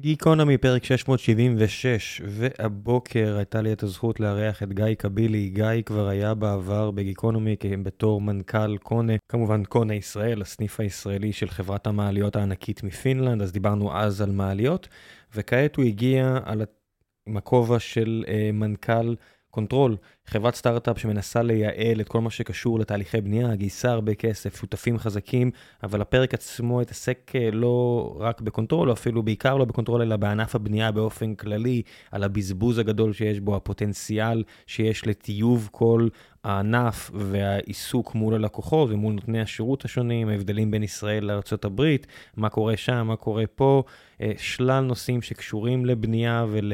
גיקונומי, פרק 676, והבוקר הייתה לי את הזכות לארח את גיא קבילי. גיא כבר היה בעבר בגיקונומי בתור מנכ"ל קונה, כמובן קונה ישראל, הסניף הישראלי של חברת המעליות הענקית מפינלנד, אז דיברנו אז על מעליות, וכעת הוא הגיע על... עם הכובע של אה, מנכ"ל קונטרול, חברת סטארט-אפ שמנסה לייעל את כל מה שקשור לתהליכי בנייה, גייסה הרבה כסף, שותפים חזקים, אבל הפרק עצמו התעסק אה, לא רק בקונטרול, או אפילו בעיקר לא בקונטרול, אלא בענף הבנייה באופן כללי, על הבזבוז הגדול שיש בו, הפוטנציאל שיש לטיוב כל הענף והעיסוק מול הלקוחות ומול נותני השירות השונים, ההבדלים בין ישראל לארה"ב, מה קורה שם, מה קורה פה, אה, שלל נושאים שקשורים לבנייה ול...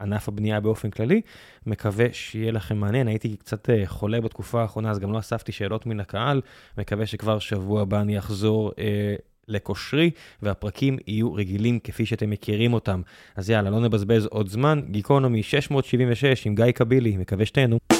ענף הבנייה באופן כללי. מקווה שיהיה לכם מעניין, הייתי קצת אה, חולה בתקופה האחרונה, אז גם לא אספתי שאלות מן הקהל. מקווה שכבר שבוע הבא אני אחזור אה, לכושרי, והפרקים יהיו רגילים כפי שאתם מכירים אותם. אז יאללה, לא נבזבז עוד זמן. גיקונומי 676 עם גיא קבילי, מקווה שתהנו.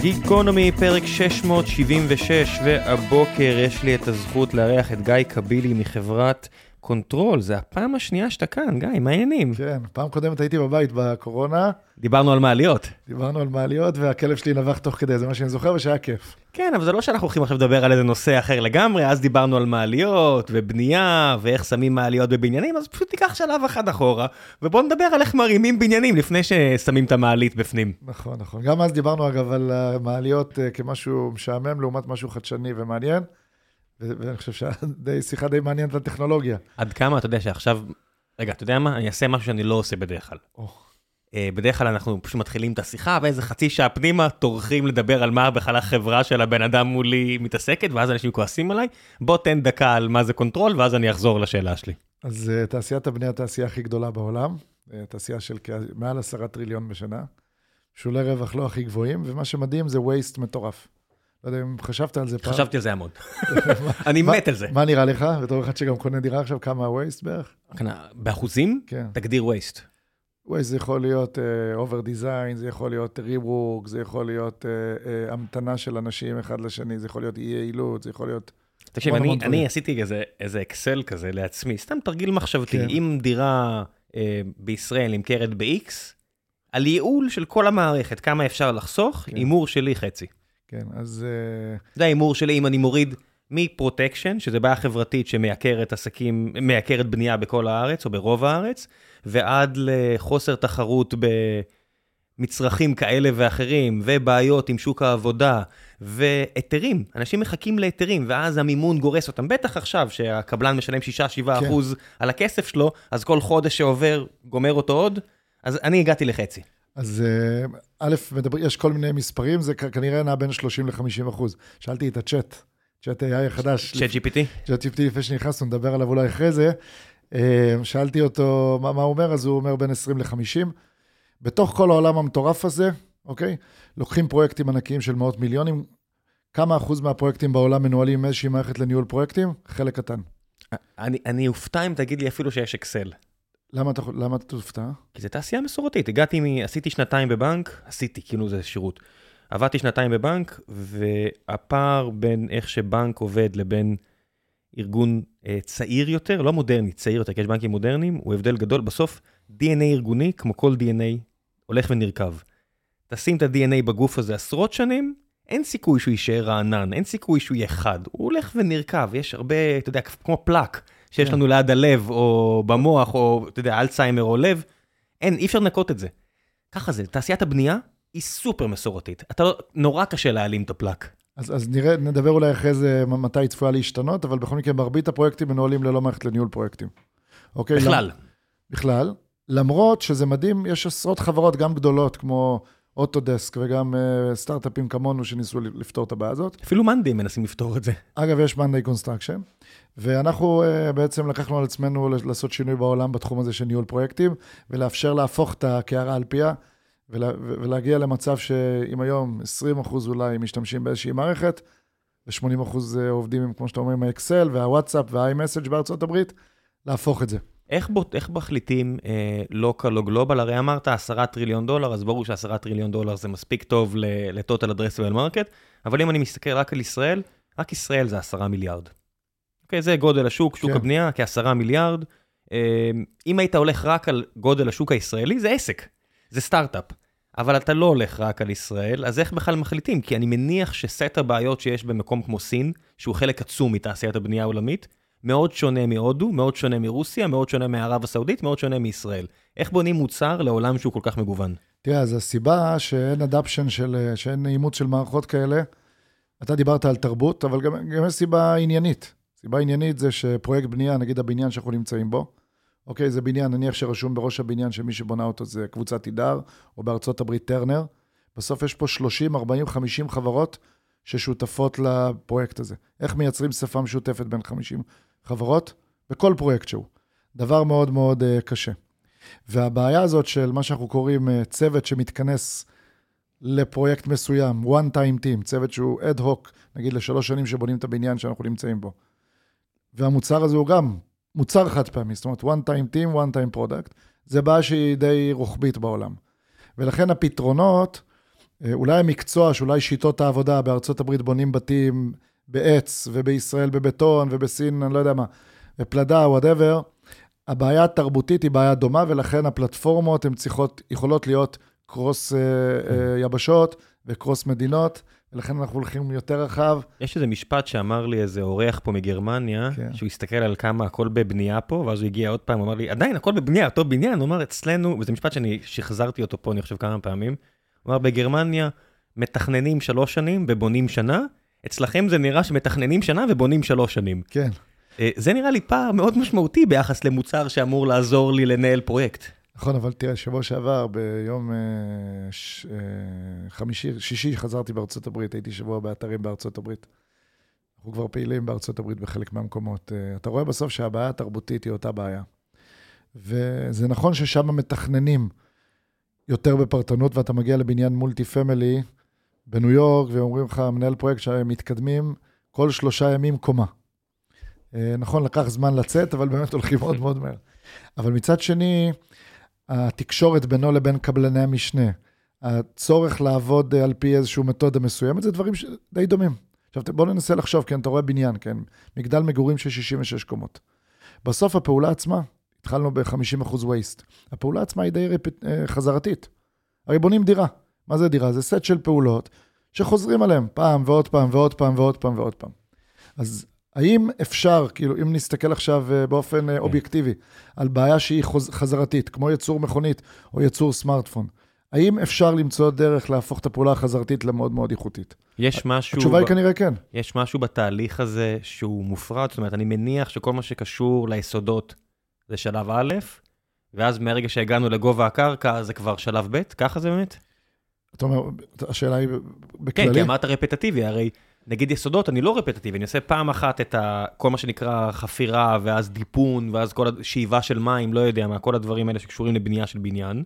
גיקונומי, פרק 676, והבוקר יש לי את הזכות לארח את גיא קבילי מחברת קונטרול. זה הפעם השנייה שאתה כאן, גיא, מה העניינים? כן, פעם קודמת הייתי בבית בקורונה. דיברנו על מעליות. דיברנו על מעליות, והכלב שלי נבח תוך כדי, זה מה שאני זוכר, ושהיה כיף. כן, אבל זה לא שאנחנו הולכים עכשיו לדבר על איזה נושא אחר לגמרי, אז דיברנו על מעליות ובנייה, ואיך שמים מעליות בבניינים, אז פשוט תיקח שלב אחד אחורה, ובוא נדבר על איך מרימים בניינים לפני ששמים את המעלית בפנים. נכון, נכון. גם אז דיברנו אגב על מעליות אה, כמשהו משעמם לעומת משהו חדשני ומעניין. ואני חושב שדי שיחה די מעניינת על טכנולוגיה. עד כמה אתה יודע שעכשיו, רגע, אתה יודע מה? אני אעשה משהו שאני לא עושה בדרך כלל. Oh. בדרך כלל אנחנו פשוט מתחילים את השיחה, ואיזה חצי שעה פנימה טורחים לדבר על מה בכלל החברה של הבן אדם מולי מתעסקת, ואז אנשים כועסים עליי. בוא תן דקה על מה זה קונטרול, ואז אני אחזור לשאלה שלי. אז uh, תעשיית הבנייה התעשייה הכי גדולה בעולם, uh, תעשייה של מעל עשרה טריליון בשנה, שולי רווח לא הכי גבוהים, ומה שמדהים זה waste מטורף. לא יודע אם חשבת על זה פעם. חשבתי על זה המון. אני מת על זה. מה נראה לך, בתור אחד שגם קונה דירה עכשיו, כמה ה-waste בערך? באחוזים? כן. תגדיר waste. waste זה יכול להיות over design, זה יכול להיות rework, זה יכול להיות המתנה של אנשים אחד לשני, זה יכול להיות אי יעילות, זה יכול להיות... תקשיב, אני, אני עשיתי איזה, איזה אקסל כזה לעצמי, סתם תרגיל מחשבתי. כן. אם דירה אה, בישראל נמכרת ב-X, על ייעול של כל המערכת, כמה אפשר לחסוך, כן. הימור כן. שלי חצי. כן, אז... אה, זה ההימור שלי, אם אני מוריד מפרוטקשן, שזה בעיה חברתית שמייקרת עסקים, מייקרת בנייה בכל הארץ, או ברוב הארץ, ועד לחוסר תחרות במצרכים כאלה ואחרים, ובעיות עם שוק העבודה, והיתרים. אנשים מחכים להיתרים, ואז המימון גורס אותם. בטח עכשיו, שהקבלן משלם 6-7 כן. אחוז על הכסף שלו, אז כל חודש שעובר גומר אותו עוד, אז אני הגעתי לחצי. אז אה, א', מדבר, יש כל מיני מספרים, זה כנראה נע בין 30 ל-50 אחוז. שאלתי את הצ'אט, צ'אט AI החדש. צ'אט GPT? צ'אט GPT לפני שנכנסנו, נדבר עליו אולי אחרי זה. אה, שאלתי אותו מה, מה הוא אומר, אז הוא אומר בין 20 ל-50. בתוך כל העולם המטורף הזה, אוקיי? לוקחים פרויקטים ענקיים של מאות מיליונים, כמה אחוז מהפרויקטים בעולם מנוהלים עם איזושהי מערכת לניהול פרויקטים? חלק קטן. אני, אני אופתע אם תגיד לי אפילו שיש אקסל. למה אתה, למה אתה תופתע? כי זו תעשייה מסורתית. הגעתי מ... עשיתי שנתיים בבנק, עשיתי, כאילו זה שירות. עבדתי שנתיים בבנק, והפער בין איך שבנק עובד לבין ארגון אה, צעיר יותר, לא מודרני, צעיר יותר, כי יש בנקים מודרניים, הוא הבדל גדול. בסוף, DNA ארגוני, כמו כל DNA, הולך ונרקב. תשים את ה-DNA בגוף הזה עשרות שנים, אין סיכוי שהוא יישאר רענן, אין סיכוי שהוא יהיה חד. הוא הולך ונרקב, יש הרבה, אתה יודע, כמו פלאק. שיש כן. לנו ליד הלב, או במוח, או, אתה יודע, אלצהיימר או לב, אין, אי אפשר לנקות את זה. ככה זה, תעשיית הבנייה היא סופר מסורתית. אתה לא, נורא קשה להעלים את הפלאק. אז, אז נראה, נדבר אולי אחרי זה מתי היא צפויה להשתנות, אבל בכל מקרה, מרבית הפרויקטים מנוהלים ללא מערכת לניהול פרויקטים. אוקיי? בכלל. למ... בכלל. למרות שזה מדהים, יש עשרות חברות, גם גדולות, כמו Autodesk וגם uh, סטארט-אפים כמונו שניסו לפתור את הבעיה הזאת. אפילו monday מנסים לפתור את זה. אגב, יש monday construction, ואנחנו uh, בעצם לקחנו על עצמנו לעשות שינוי בעולם בתחום הזה של ניהול פרויקטים, ולאפשר להפוך את הקערה על פיה, ולה, ולהגיע למצב שאם היום 20% אולי משתמשים באיזושהי מערכת, ו-80% עובדים, כמו שאתה אומר, עם האקסל והוואטסאפ והאי-מסאג' בארצות הברית, להפוך את זה. איך, בו, איך מחליטים לוקל או גלובל? הרי אמרת עשרה טריליון דולר, אז ברור שעשרה טריליון דולר זה מספיק טוב ל-total addressable market, אבל אם אני מסתכל רק על ישראל, רק ישראל זה עשרה מיליארד. אוקיי, זה גודל השוק, שוק כן. הבנייה, כעשרה מיליארד. אם היית הולך רק על גודל השוק הישראלי, זה עסק, זה סטארט-אפ. אבל אתה לא הולך רק על ישראל, אז איך בכלל מחליטים? כי אני מניח שסט הבעיות שיש במקום כמו סין, שהוא חלק עצום מתעשיית הבנייה העולמית, מאוד שונה מהודו, מאוד שונה מרוסיה, מאוד שונה מערב הסעודית, מאוד שונה מישראל. איך בונים מוצר לעולם שהוא כל כך מגוון? תראה, אז הסיבה שאין אדפשן של, שאין אימוץ של מערכות כאלה, אתה דיברת על תרבות, אבל גם, גם יש סיבה עניינית. סיבה עניינית זה שפרויקט בנייה, נגיד הבניין שאנחנו נמצאים בו, אוקיי, זה בניין, נניח שרשום בראש הבניין שמי שבונה אותו זה קבוצת עידר, או בארצות הברית טרנר. בסוף יש פה 30, 40, 50 חברות ששותפות לפרויקט הזה. איך מייצרים שפה משותפת בין 50 חברות? בכל פרויקט שהוא. דבר מאוד מאוד uh, קשה. והבעיה הזאת של מה שאנחנו קוראים uh, צוות שמתכנס לפרויקט מסוים, one time team, צוות שהוא אד הוק, נגיד לשלוש שנים שבונים את הבניין שאנחנו נמצאים בו. והמוצר הזה הוא גם מוצר חד פעמי, זאת אומרת, one time team, one time product, זה בעיה שהיא די רוחבית בעולם. ולכן הפתרונות, אה, אולי המקצוע, שאולי שיטות העבודה בארצות הברית בונים בתים בעץ, ובישראל בבטון, ובסין, אני לא יודע מה, בפלדה, whatever, הבעיה התרבותית היא בעיה דומה, ולכן הפלטפורמות הן צריכות, יכולות להיות cross uh, uh, יבשות ו cross מדינות. ולכן אנחנו הולכים יותר רחב. יש איזה משפט שאמר לי איזה אורח פה מגרמניה, כן. שהוא הסתכל על כמה הכל בבנייה פה, ואז הוא הגיע עוד פעם, הוא אמר לי, עדיין הכל בבנייה, אותו בניין, הוא אמר, אצלנו, וזה משפט שאני שחזרתי אותו פה, אני חושב, כמה פעמים, הוא אמר, בגרמניה מתכננים שלוש שנים ובונים שנה, אצלכם זה נראה שמתכננים שנה ובונים שלוש שנים. כן. אה, זה נראה לי פער מאוד משמעותי ביחס למוצר שאמור לעזור לי לנהל פרויקט. נכון, אבל תראה, שבוע שעבר, ביום אה, ש, אה, חמישי, שישי, חזרתי בארצות הברית, הייתי שבוע באתרים בארצות הברית. אנחנו כבר פעילים בארצות הברית בחלק מהמקומות. אתה רואה בסוף שהבעיה התרבותית היא אותה בעיה. וזה נכון ששם מתכננים יותר בפרטנות, ואתה מגיע לבניין מולטי פמילי בניו יורק, ואומרים לך, מנהל פרויקט שהם מתקדמים כל שלושה ימים קומה. נכון, לקח זמן לצאת, אבל באמת הולכים מאוד מאוד מהר. אבל מצד שני, התקשורת בינו לבין קבלני המשנה, הצורך לעבוד על פי איזושהי מתודה מסוימת, זה דברים די דומים. עכשיו, בואו ננסה לחשוב, כן, אתה רואה בניין, כן, מגדל מגורים של 66 קומות. בסוף הפעולה עצמה, התחלנו ב-50% waste. הפעולה עצמה היא די רפ... אה, חזרתית. הרי בונים דירה. מה זה דירה? זה סט של פעולות שחוזרים עליהן פעם ועוד פעם ועוד פעם ועוד פעם ועוד פעם. אז האם אפשר, כאילו, אם נסתכל עכשיו אה, באופן אה, כן. אובייקטיבי על בעיה שהיא חזרתית, כמו יצור מכונית או יצור סמארטפון, האם אפשר למצוא דרך להפוך את הפעולה החזרתית למאוד מאוד איכותית? יש משהו... התשובה ב... היא כנראה כן. יש משהו בתהליך הזה שהוא מופרד, זאת אומרת, אני מניח שכל מה שקשור ליסודות זה שלב א', ואז מהרגע שהגענו לגובה הקרקע זה כבר שלב ב', ככה זה באמת? אתה אומר, השאלה היא בכללי? כן, כי אמרת רפטטיבי, הרי נגיד יסודות, אני לא רפטטיבי, אני עושה פעם אחת את ה, כל מה שנקרא חפירה, ואז דיפון, ואז כל השאיבה של מים, לא יודע מה, כל הדברים האלה שקשורים לבנייה של בניין.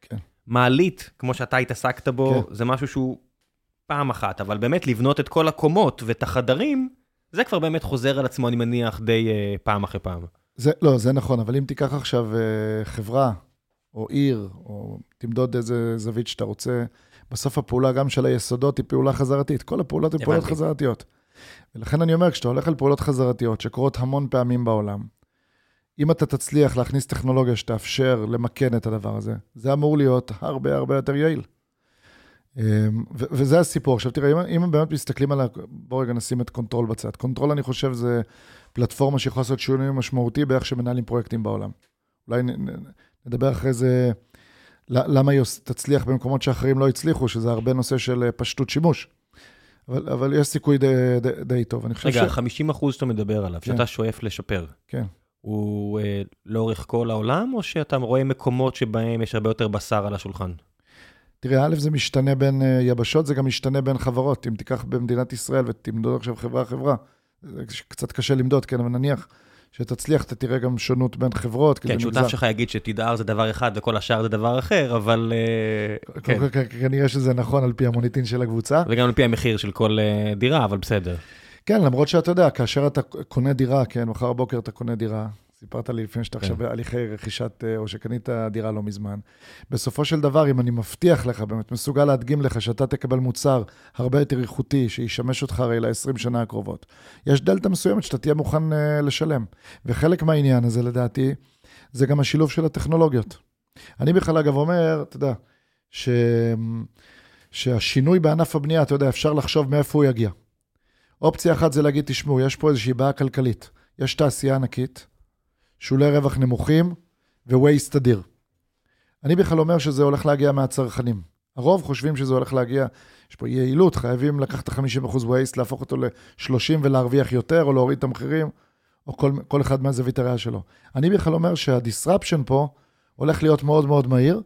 כן. מעלית, כמו שאתה התעסקת בו, כן. זה משהו שהוא פעם אחת, אבל באמת לבנות את כל הקומות ואת החדרים, זה כבר באמת חוזר על עצמו, אני מניח, די uh, פעם אחרי פעם. זה, לא, זה נכון, אבל אם תיקח עכשיו uh, חברה, או עיר, או תמדוד איזה זווית שאתה רוצה, בסוף הפעולה גם של היסודות היא פעולה חזרתית. כל הפעולות הן פעולות חזרתיות. ולכן אני אומר, כשאתה הולך על פעולות חזרתיות שקורות המון פעמים בעולם, אם אתה תצליח להכניס טכנולוגיה שתאפשר למכן את הדבר הזה, זה אמור להיות הרבה הרבה יותר יעיל. אמ, וזה הסיפור. עכשיו תראה, אם, אם באמת מסתכלים על ה... בואו רגע נשים את קונטרול בצד. קונטרול, אני חושב, זה פלטפורמה שיכולה לעשות שינוי משמעותי באיך שמנהלים פרויקטים בעולם. אולי נדבר אחרי זה למה היא תצליח במקומות שאחרים לא הצליחו, שזה הרבה נושא של אה, פשטות שימוש. אבל, אבל יש סיכוי די, די, די טוב. אני חושב רגע, ש... רגע, 50 אחוז שאתה מדבר עליו, כן. שאתה שואף לשפר. כן. הוא אה, לאורך כל העולם, או שאתה רואה מקומות שבהם יש הרבה יותר בשר על השולחן? תראה, א', זה משתנה בין uh, יבשות, זה גם משתנה בין חברות. אם תיקח במדינת ישראל ותמדוד עכשיו חברה-חברה, זה קצת קשה למדוד, כן, אבל נניח שתצליח, אתה תראה גם שונות בין חברות. כן, שותף שלך יגיד שתדהר זה דבר אחד וכל השאר זה דבר אחר, אבל... אה, כן. כנראה שזה נכון על פי המוניטין של הקבוצה. וגם על פי המחיר של כל אה, דירה, אבל בסדר. כן, למרות שאתה יודע, כאשר אתה קונה דירה, כן, מחר בבוקר אתה קונה דירה, סיפרת לי לפני שאתה כן. עכשיו בהליכי רכישת, אה, או שקנית דירה לא מזמן. בסופו של דבר, אם אני מבטיח לך, באמת מסוגל להדגים לך שאתה תקבל מוצר הרבה יותר איכותי, שישמש אותך הרי ל-20 שנה הקרובות, יש דלתא מסוימת שאתה תהיה מוכן אה, לשלם. וחלק מהעניין הזה, לדעתי, זה גם השילוב של הטכנולוגיות. אני בכלל, אגב, אומר, אתה יודע, ש... שהשינוי בענף הבנייה, אתה יודע, אפשר לחשוב מאיפה הוא יגיע. אופציה אחת זה להגיד, תשמעו, יש פה איזושהי בעיה כלכלית. יש תעשייה ענקית, שולי רווח נמוכים ו-waste אדיר. אני בכלל אומר שזה הולך להגיע מהצרכנים. הרוב חושבים שזה הולך להגיע, יש פה יעילות, חייבים לקחת את ה-50% waste, להפוך אותו ל-30 ולהרוויח יותר, או להוריד את המחירים, או כל, כל אחד מהזווית הראייה שלו. אני בכלל אומר שה-disruption פה הולך להיות מאוד מאוד מהיר,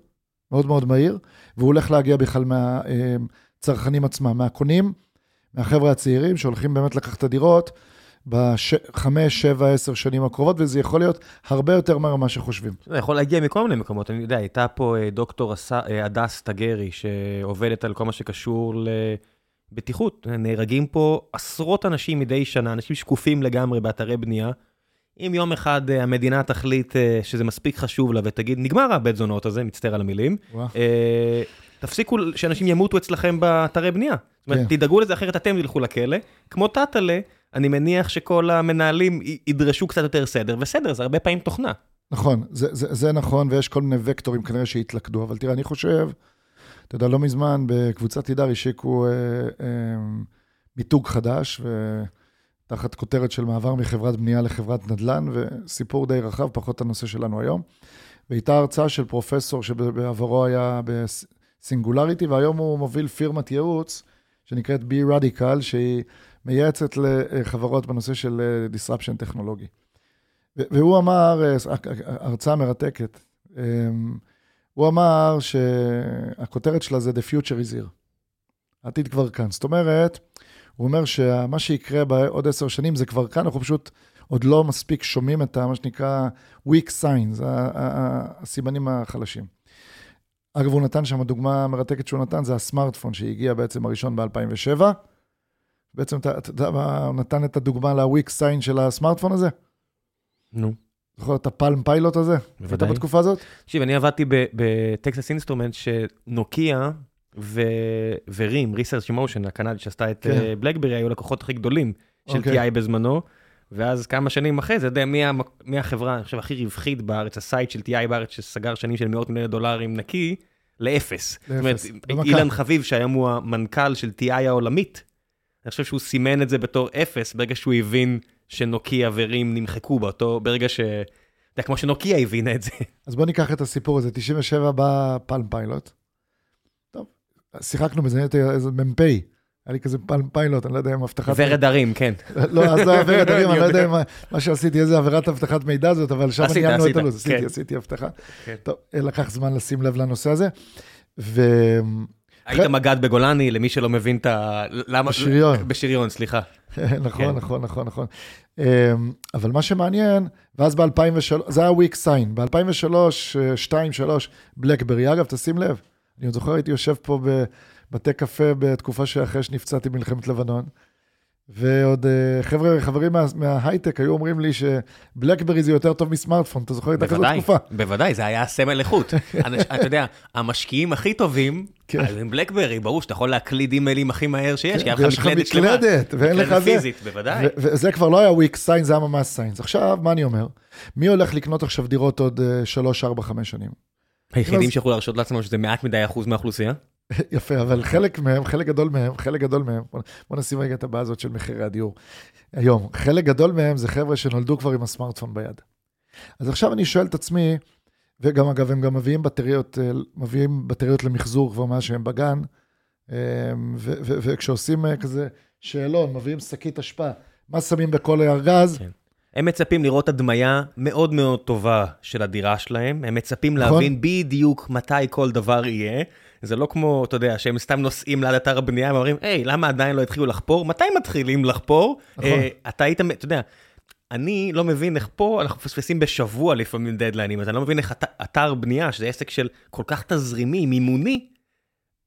מאוד מאוד מהיר, והוא הולך להגיע בכלל מהצרכנים עצמם, מהקונים, מהחבר'ה הצעירים שהולכים באמת לקחת את הדירות בחמש, שבע, עשר שנים הקרובות, וזה יכול להיות הרבה יותר מהר ממה שחושבים. זה יכול להגיע מכל מיני מקומות. אני יודע, הייתה פה אה, דוקטור אה, הדס טגרי, שעובדת על כל מה שקשור לבטיחות. נהרגים פה עשרות אנשים מדי שנה, אנשים שקופים לגמרי באתרי בנייה. אם יום אחד אה, המדינה תחליט שזה מספיק חשוב לה ותגיד, נגמר הבית זונות הזה, מצטער על המילים, תפסיקו שאנשים ימותו אצלכם באתרי בנייה. זאת אומרת, כן. תדאגו לזה, אחרת אתם תלכו לכלא. כמו טאטאלה, אני מניח שכל המנהלים ידרשו קצת יותר סדר, וסדר זה הרבה פעמים תוכנה. נכון, זה, זה, זה נכון, ויש כל מיני וקטורים כנראה שהתלכדו, אבל תראה, אני חושב, אתה יודע, לא מזמן בקבוצת תידר השיקו אה, אה, מיתוג חדש, ותחת כותרת של מעבר מחברת בנייה לחברת נדל"ן, וסיפור די רחב, פחות הנושא שלנו היום. והייתה הרצאה של פרופסור שבעברו היה בסינגולריטי, והיום הוא מוביל פירמת ייעוץ שנקראת B Radical, שהיא מייעצת לחברות בנושא של אה, disruption טכנולוגי. והוא אמר, אה, הרצאה מרתקת, אה, הוא אמר שהכותרת שלה זה The Future is here. העתיד כבר כאן. זאת אומרת, הוא אומר שמה שיקרה בעוד עשר שנים זה כבר כאן, אנחנו פשוט עוד לא מספיק שומעים את מה שנקרא weak signs, הסימנים החלשים. אגב, הוא נתן שם, הדוגמה המרתקת שהוא נתן זה הסמארטפון שהגיע בעצם הראשון ב-2007. בעצם, אתה יודע מה, נתן את הדוגמה ל-weak sign של הסמארטפון הזה? נו. זוכר את ה Palm Pilot הזה? היית בוודאי. בתקופה הזאת? תקשיב, אני עבדתי ב Texas Instrument שנוקיה ו- RIM, Research Motion, הקנדית שעשתה את כן. אה, BlackBerry, היו לקוחות הכי גדולים של אוקיי. TI בזמנו. ואז כמה שנים אחרי זה, אתה יודע, מי, המק... מי החברה, אני חושב, הכי רווחית בארץ, ה site של TI בארץ, שסגר שנים של מאות מיליוני דולרים נקי, לאפס. זאת אומרת, לאפס. במכה. אילן חביב, שהיום הוא המנכ"ל של TI העולמית, אני חושב שהוא סימן את זה בתור אפס, ברגע שהוא הבין שנוקיה ורים נמחקו באותו, ברגע ש... אתה יודע, כמו שנוקיה הבינה את זה. אז בוא ניקח את הסיפור הזה, 97 בא פלם פיילוט. טוב, שיחקנו בזה, הייתי איזה מ"פ, היה לי כזה פלם פיילוט, אני לא יודע אם אבטחת... ורד הרים, כן. לא, אז לא היה ורד הרים, אני לא יודע מה- שעשיתי, איזה עבירת אבטחת מידע זאת, אבל שם ניהלנו את הלו"ז, עשיתי, כן. עשיתי אבטחה. כן. טוב, לקח זמן לשים לב לנושא הזה. היית מג"ד בגולני, למי שלא מבין את ה... למה... בשריון. בשריון, סליחה. נכון, כן. נכון, נכון, נכון. אמ, אבל מה שמעניין, ואז ב-2003, זה היה וויק סיין, ב-2003, 2, 3, בלקברי. אגב, תשים לב, אני עוד זוכר, הייתי יושב פה בבתי קפה בתקופה שאחרי שנפצעתי במלחמת לבנון, ועוד אה, חבר'ה, חברים מה- מההייטק היו אומרים לי שבלקברי זה יותר טוב מסמארטפון, אתה זוכר? הייתה כזאת תקופה. בוודאי, זה היה סמל איכות. אתה יודע, המשקיעים הכי טובים, כן. אז עם בלקברי, ברור שאתה יכול להקליד אימיילים הכי מהר שיש, כי היה לך מקלדת שלמה. מקלדת, ואין לך זה. פיזית, בוודאי. וזה כבר לא היה וויק סיין, זה היה ממש סיינס. עכשיו, מה אני אומר? מי הולך לקנות עכשיו דירות עוד 3, 4, 5 שנים? היחידים שיכולו להרשות לעצמם שזה מעט מדי אחוז מהאוכלוסייה. יפה, אבל חלק מהם, חלק גדול מהם, חלק גדול מהם, בוא, נשים רגע את הבעיה הזאת של מחירי הדיור. היום, חלק גדול מהם זה חבר'ה שנולדו כבר עם הסמארטפון ביד. אז עכשיו אני שואל את עצמי, וגם אגב, הם גם מביאים בטריות, אה, מביאים בטריות למחזור כבר מאז שהם בגן, אה, וכשעושים אה, כזה שאלון, מביאים שקית אשפה, מה שמים בכל ארגז? כן. הם מצפים לראות הדמיה מאוד מאוד טובה של הדירה שלהם, הם מצפים נכון. להבין בדיוק מתי כל דבר יהיה. זה לא כמו, אתה יודע, שהם סתם נוסעים ליד אתר הבנייה ואומרים, היי, למה עדיין לא התחילו לחפור? מתי מתחילים לחפור? נכון. אה, אתה היית, אתה יודע, אני לא מבין איך פה אנחנו מפספסים בשבוע לפעמים דדליינים, אז אני לא מבין איך את- אתר בנייה, שזה עסק של כל כך תזרימי, מימוני,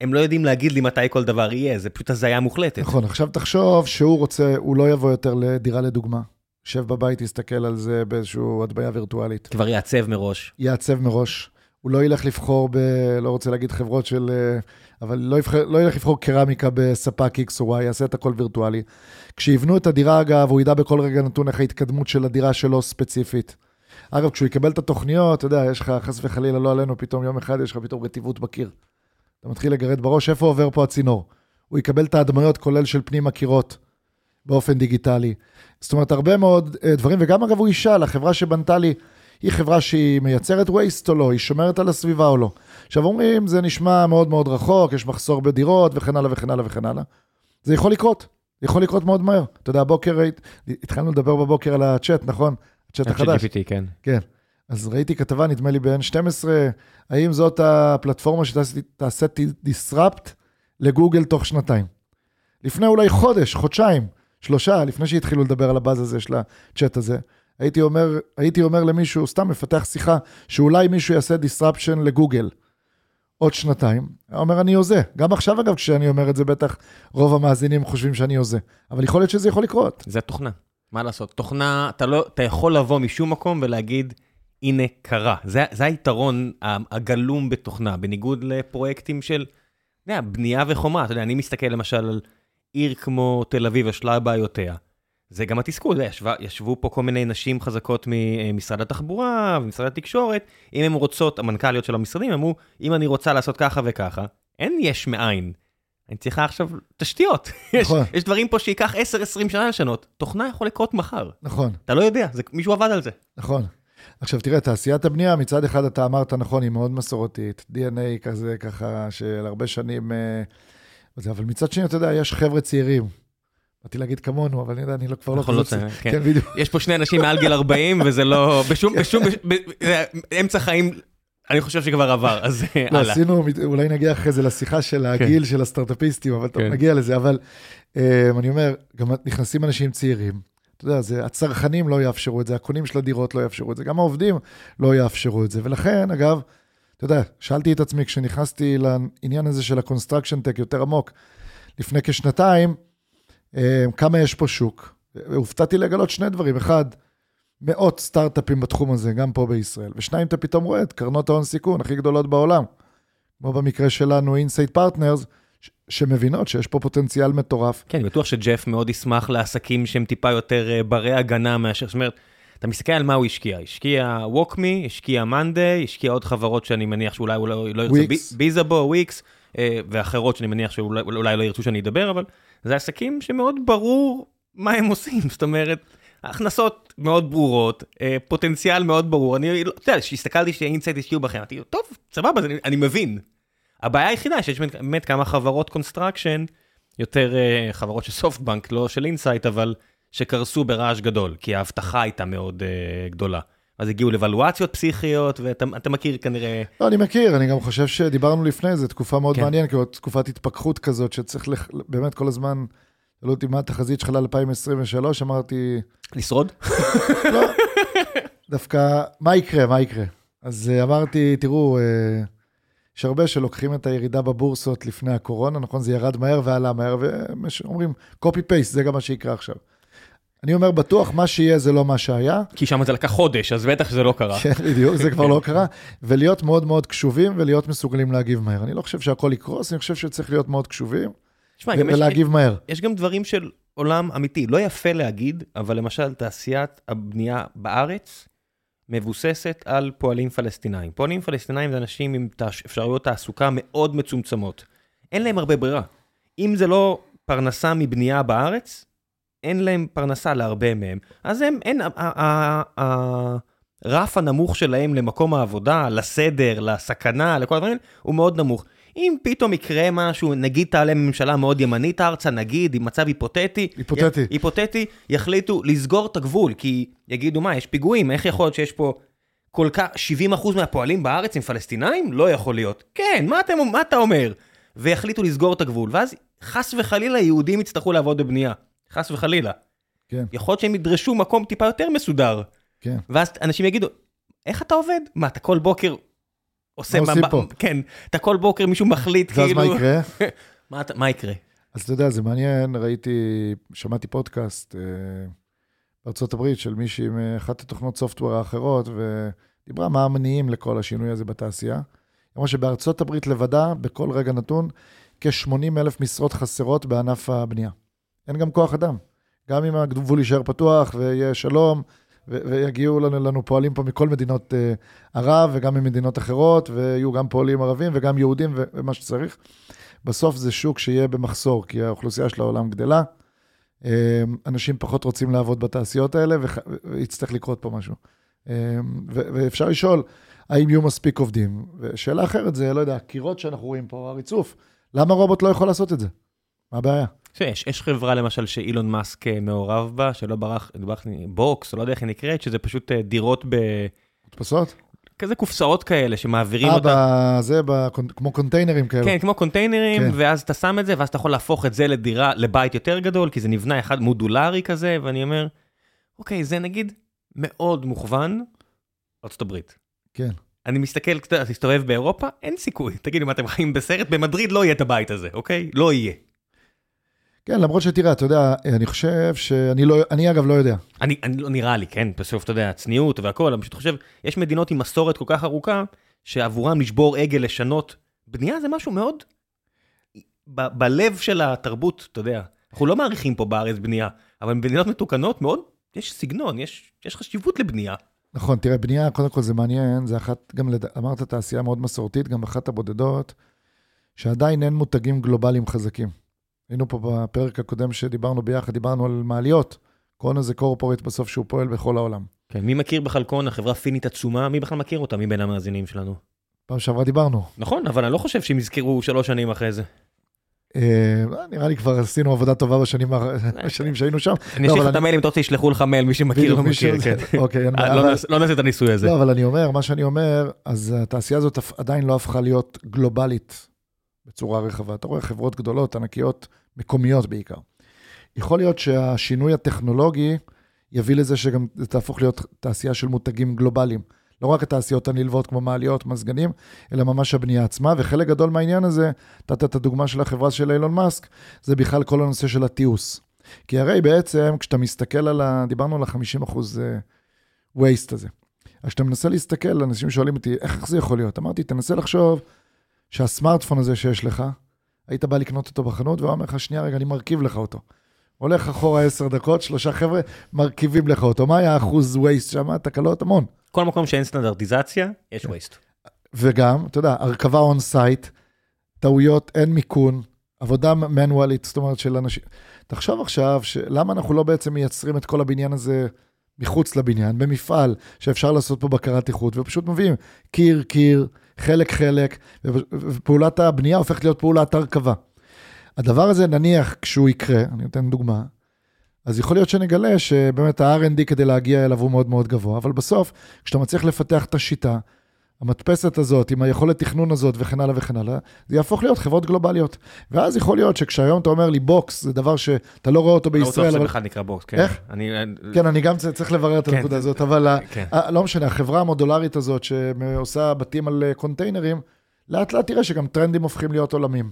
הם לא יודעים להגיד לי מתי כל דבר יהיה, זה פשוט הזיה מוחלטת. נכון, עכשיו תחשוב שהוא רוצה, הוא לא יבוא יותר לדירה לדוגמה. יושב בבית, יסתכל על זה באיזושהי הטבעה וירטואלית. כבר יעצב מראש. יעצב מראש. הוא לא ילך לבחור ב... לא רוצה להגיד חברות של... אה, אבל לא, יבחר, לא ילך לבחור קרמיקה בספק X או Y, יעשה את הכל וירטואלי. כשיבנו את הדירה, אגב, הוא ידע בכל רגע נתון איך ההתקדמות של הדירה שלו ספציפית. אגב, כשהוא יקבל את התוכניות, אתה יודע, יש לך, חס וחלילה, לא עלינו, פתאום יום אחד יש לך פתאום רטיבות בקיר. אתה מתחיל לגרד בראש, איפה עובר פה הצינור? הוא יקבל את ההדמיות, כולל של פנים הקירות, באופן דיגיטלי. זאת אומרת, הרבה מאוד uh, דברים, וגם אגב הוא ישאל, החברה שבנתה לי, היא חברה שהיא מייצרת waste או לא, היא שומרת על הסביבה או לא. עכשיו אומרים, זה נשמע מאוד מאוד רחוק, יש מחסור בדירות וכן הלאה וכן הלאה וכן הלאה. זה יכול לקרות, יכול לקרות מאוד מהר. אתה יודע, הבוקר, התחלנו לדבר בבוקר על הצ'אט, נכון? הצ'אט החדש. GPT, כן. כן. אז ראיתי כתבה, נדמה לי ב-N12, האם זאת הפלטפורמה שתעשה disrupt לגוגל תוך שנתיים. לפני אולי חודש, חודשיים, שלושה, לפני שהתחילו לדבר על הבאז הזה של הצ'אט הזה, הייתי אומר, הייתי אומר למישהו, סתם מפתח שיחה, שאולי מישהו יעשה disruption לגוגל עוד שנתיים. הוא אומר, אני הוזה. גם עכשיו, אגב, כשאני אומר את זה, בטח רוב המאזינים חושבים שאני הוזה. אבל יכול להיות שזה יכול לקרות. זה תוכנה. מה לעשות? תוכנה, אתה, לא, אתה יכול לבוא משום מקום ולהגיד, הנה, קרה. זה, זה היתרון הגלום בתוכנה, בניגוד לפרויקטים של, אתה יודע, בנייה וחומה. אתה יודע, אני מסתכל למשל על עיר כמו תל אביב, השלה בעיותיה. זה גם התסכול, ישב, ישבו פה כל מיני נשים חזקות ממשרד התחבורה ומשרד התקשורת, אם הן רוצות, המנכ"ליות של המשרדים אמרו, אם אני רוצה לעשות ככה וככה, אין יש מאין. אני צריכה עכשיו תשתיות. נכון. יש, יש דברים פה שייקח 10-20 שנה לשנות, תוכנה יכול לקרות מחר. נכון. אתה לא יודע, זה, מישהו עבד על זה. נכון. עכשיו תראה, תעשיית הבנייה, מצד אחד אתה אמרת נכון, היא מאוד מסורתית, DNA כזה, ככה, של הרבה שנים, אה, אבל מצד שני, אתה יודע, יש חבר'ה צעירים, באתי להגיד כמונו, אבל אני יודע, אני לא, כבר לא כזה... כן. כן, בדיוק. יש פה שני אנשים מעל גיל 40, וזה לא... בשום, בשום, אמצע חיים, אני חושב שכבר עבר, אז לא, הלאה. לא, עשינו, אולי נגיע אחרי זה לשיחה של כן. הגיל של הסטארט-אפיסטים, אבל טוב, נגיע לזה. אבל אה, אני אומר, גם נכנסים אנשים צעירים. אתה יודע, זה, הצרכנים לא יאפשרו את זה, הקונים של הדירות לא יאפשרו את זה, גם העובדים לא יאפשרו את זה. ולכן, אגב, אתה יודע, שאלתי את עצמי, כשנכנסתי לעניין הזה של ה-construction tech יותר עמוק, לפני כשנתיים, אה, כמה יש פה שוק. הופתעתי לגלות שני דברים. אחד, מאות סטארט-אפים בתחום הזה, גם פה בישראל. ושניים, אתה פתאום רואה את קרנות ההון סיכון הכי גדולות בעולם. כמו במקרה שלנו, אינסייט פרטנרס, שמבינות שיש פה פוטנציאל מטורף. כן, אני בטוח שג'ף מאוד ישמח לעסקים שהם טיפה יותר אה, ברי הגנה מאשר, זאת אומרת, אתה מסתכל על מה הוא השקיע. השקיע WalkMe, השקיע monday, השקיע עוד חברות שאני מניח שאולי הוא לא, לא ירצה, Bizzabo, Wix, אה, ואחרות שאני מניח שאולי לא ירצו שאני אדבר, אבל זה עסקים שמאוד ברור מה הם עושים, זאת אומרת, הכנסות מאוד ברורות, אה, פוטנציאל מאוד ברור, אני, לא, אתה יודע, כשהסתכלתי ש Insight השקיעו בכם, אמרתי, טוב, סבבה, אני, אני מבין. הבעיה היחידה שיש באמת כמה חברות construction, יותר uh, חברות של SoftBank, לא של Insight, אבל שקרסו ברעש גדול, כי ההבטחה הייתה מאוד uh, גדולה. אז הגיעו לוולואציות פסיכיות, ואתה מכיר כנראה... לא, אני מכיר, אני גם חושב שדיברנו לפני זה, תקופה מאוד כן. מעניינת, כאילו תקופת התפכחות כזאת, שצריך לח... באמת כל הזמן, שאלו אותי מה התחזית שלך ל-2023, אמרתי... לשרוד? לא, דווקא, מה יקרה, מה יקרה? אז אה, אמרתי, תראו, אה, יש הרבה שלוקחים את הירידה בבורסות לפני הקורונה, נכון? זה ירד מהר ועלה מהר, ואומרים, copy-paste, זה גם מה שיקרה עכשיו. אני אומר, בטוח, מה שיהיה זה לא מה שהיה. כי שם זה לקח חודש, אז בטח שזה לא קרה. כן, בדיוק, זה כבר לא קרה. ולהיות מאוד מאוד קשובים ולהיות מסוגלים להגיב מהר. אני לא חושב שהכל יקרוס, אני חושב שצריך להיות מאוד קשובים שמה, ולהגיב יש, מהר. יש גם דברים של עולם אמיתי. לא יפה להגיד, אבל למשל, תעשיית הבנייה בארץ מבוססת על פועלים פלסטינאים. פועלים פלסטינאים זה אנשים עם אפשרויות תעסוקה מאוד מצומצמות. אין להם הרבה ברירה. אם זה לא פרנסה מבנייה בארץ, אין להם פרנסה להרבה מהם, אז הם, אין, הרף הנמוך שלהם למקום העבודה, לסדר, לסכנה, לכל הדברים, הוא מאוד נמוך. אם פתאום יקרה משהו, נגיד תעלה ממשלה מאוד ימנית ארצה, נגיד, עם מצב היפותטי, היפותטי, י, היפותטי, יחליטו לסגור את הגבול, כי יגידו, מה, יש פיגועים, איך יכול להיות שיש פה כל כך, 70% מהפועלים בארץ הם פלסטינאים? לא יכול להיות. כן, מה, אתם, מה אתה אומר? ויחליטו לסגור את הגבול, ואז חס וחלילה יהודים יצטרכו לעבוד בבנייה. חס וחלילה. כן. יכול להיות שהם ידרשו מקום טיפה יותר מסודר. כן. ואז אנשים יגידו, איך אתה עובד? מה, אתה כל בוקר עושה... מה עושים פה? כן, אתה כל בוקר מישהו מחליט כאילו... ואז מה יקרה? מה, מה יקרה? אז אתה יודע, זה מעניין, ראיתי, שמעתי פודקאסט, אה, בארצות הברית של מישהי מאחת התוכנות סופטוור האחרות, ודיברה מה המניעים לכל השינוי הזה בתעשייה. היא אמרה שבארצות הברית לבדה, בכל רגע נתון, כ-80 אלף משרות חסרות בענף הבנייה. אין גם כוח אדם. גם אם הגבול יישאר פתוח ויהיה שלום, ויגיעו לנו, לנו פועלים פה מכל מדינות uh, ערב וגם ממדינות אחרות, ויהיו גם פועלים ערבים וגם יהודים ומה שצריך. בסוף זה שוק שיהיה במחסור, כי האוכלוסייה של העולם גדלה. Uh, אנשים פחות רוצים לעבוד בתעשיות האלה, ויצטרך לקרות פה משהו. ו- ואפשר לשאול, האם יהיו מספיק עובדים? ושאלה אחרת זה, לא יודע, הקירות שאנחנו רואים פה, הריצוף, למה רובוט לא יכול לעשות את זה? מה הבעיה? שיש, יש חברה למשל שאילון מאסק אה, מעורב בה, שלא ברח, ברח בוקס, או לא יודע איך היא נקראת, שזה פשוט אה, דירות ב... מודפסות? כזה קופסאות כאלה שמעבירים אותם. אה, זה, כמו קונטיינרים כאלה. כן, כמו קונטיינרים, כן. ואז אתה שם את זה, ואז אתה יכול להפוך את זה לדירה, לבית יותר גדול, כי זה נבנה אחד מודולרי כזה, ואני אומר, אוקיי, זה נגיד מאוד מוכוון, ארה"ב. כן. אני מסתכל, אתה יודע, תסתובב באירופה, אין סיכוי. תגידו, אם אתם חיים בסרט, במדריד לא יהיה את הבית הזה, אוקיי? לא יהיה. כן, למרות שתראה, אתה יודע, אני חושב שאני לא, אני אגב לא יודע. אני, אני לא נראה לי, כן, בסוף אתה יודע, צניעות והכל, אני פשוט חושב, יש מדינות עם מסורת כל כך ארוכה, שעבורם לשבור עגל, לשנות, בנייה זה משהו מאוד, ב, בלב של התרבות, אתה יודע, אנחנו לא מעריכים פה בארץ בנייה, אבל במדינות מתוקנות מאוד, יש סגנון, יש, יש חשיבות לבנייה. נכון, תראה, בנייה, קודם כל זה מעניין, זה אחת, גם לד... אמרת תעשייה מאוד מסורתית, גם אחת הבודדות, שעדיין אין מותגים גלובליים חזקים. היינו פה בפרק הקודם שדיברנו ביחד, דיברנו על מעליות. קורונה זה קורפורט בסוף שהוא פועל בכל העולם. כן, מי מכיר בכלל קורונה, חברה פינית עצומה, מי בכלל מכיר אותה מבין המאזינים שלנו? פעם שעברה דיברנו. נכון, אבל אני לא חושב שהם יזכרו שלוש שנים אחרי זה. אה, נראה לי כבר עשינו עבודה טובה בשנים שהיינו שם. אני אשאיר לך את המייל אם אתה רוצה שישלחו לך מייל, מי שמכיר לא מכיר, כן. אוקיי, אה, לא, לא נעשה את הניסוי הזה. לא, אבל אני אומר, מה שאני אומר, אז התעשייה הזאת עדיין לא הפכה להיות גלובלית בצורה רחבה. אתה רואה חברות גדולות, ענקיות, מקומיות בעיקר. יכול להיות שהשינוי הטכנולוגי יביא לזה שגם זה תהפוך להיות תעשייה של מותגים גלובליים. לא רק התעשיות הנלוות כמו מעליות, מזגנים, אלא ממש הבנייה עצמה, וחלק גדול מהעניין הזה, נתת את הדוגמה של החברה של אילון מאסק, זה בכלל כל הנושא של התיעוש. כי הרי בעצם, כשאתה מסתכל על ה... דיברנו על ה-50 אחוז אה, waste הזה. אז כשאתה מנסה להסתכל, אנשים שואלים אותי, איך זה יכול להיות? אמרתי, תנסה לחשוב שהסמארטפון הזה שיש לך, היית בא לקנות אותו בחנות, והוא אומר לך, שנייה רגע, אני מרכיב לך אותו. הולך אחורה עשר דקות, שלושה חבר'ה מרכיבים לך אותו. מה היה האחוז waste שם? תקלות המון. כל מקום שאין סטנדרטיזציה, יש כן. waste. וגם, אתה יודע, הרכבה on site, טעויות, אין מיכון, עבודה מנואלית, זאת אומרת של אנשים. תחשוב עכשיו, למה אנחנו לא בעצם מייצרים את כל הבניין הזה מחוץ לבניין, במפעל, שאפשר לעשות פה בקרת איכות, ופשוט מביאים קיר, קיר, חלק, חלק, ופעולת הבנייה הופכת להיות פעולת הרכבה. הדבר הזה, נניח, כשהוא יקרה, אני נותן דוגמה, אז יכול להיות שנגלה שבאמת ה-R&D כדי להגיע אליו הוא מאוד מאוד גבוה, אבל בסוף, כשאתה מצליח לפתח את השיטה, המדפסת הזאת, עם היכולת תכנון הזאת וכן הלאה וכן הלאה, זה יהפוך להיות חברות גלובליות. ואז יכול להיות שכשהיום אתה אומר לי Box, זה דבר שאתה לא רואה אותו בישראל. לא בטוח שזה בכלל נקרא Box, כן. איך? אני... כן, אני גם צריך לברר את כן. הנקודה הזאת, אבל כן. לא משנה, החברה המודולרית הזאת שעושה בתים על אה, קונטיינרים, לאט לאט תראה שגם טרנדים הופכים להיות עולמיים.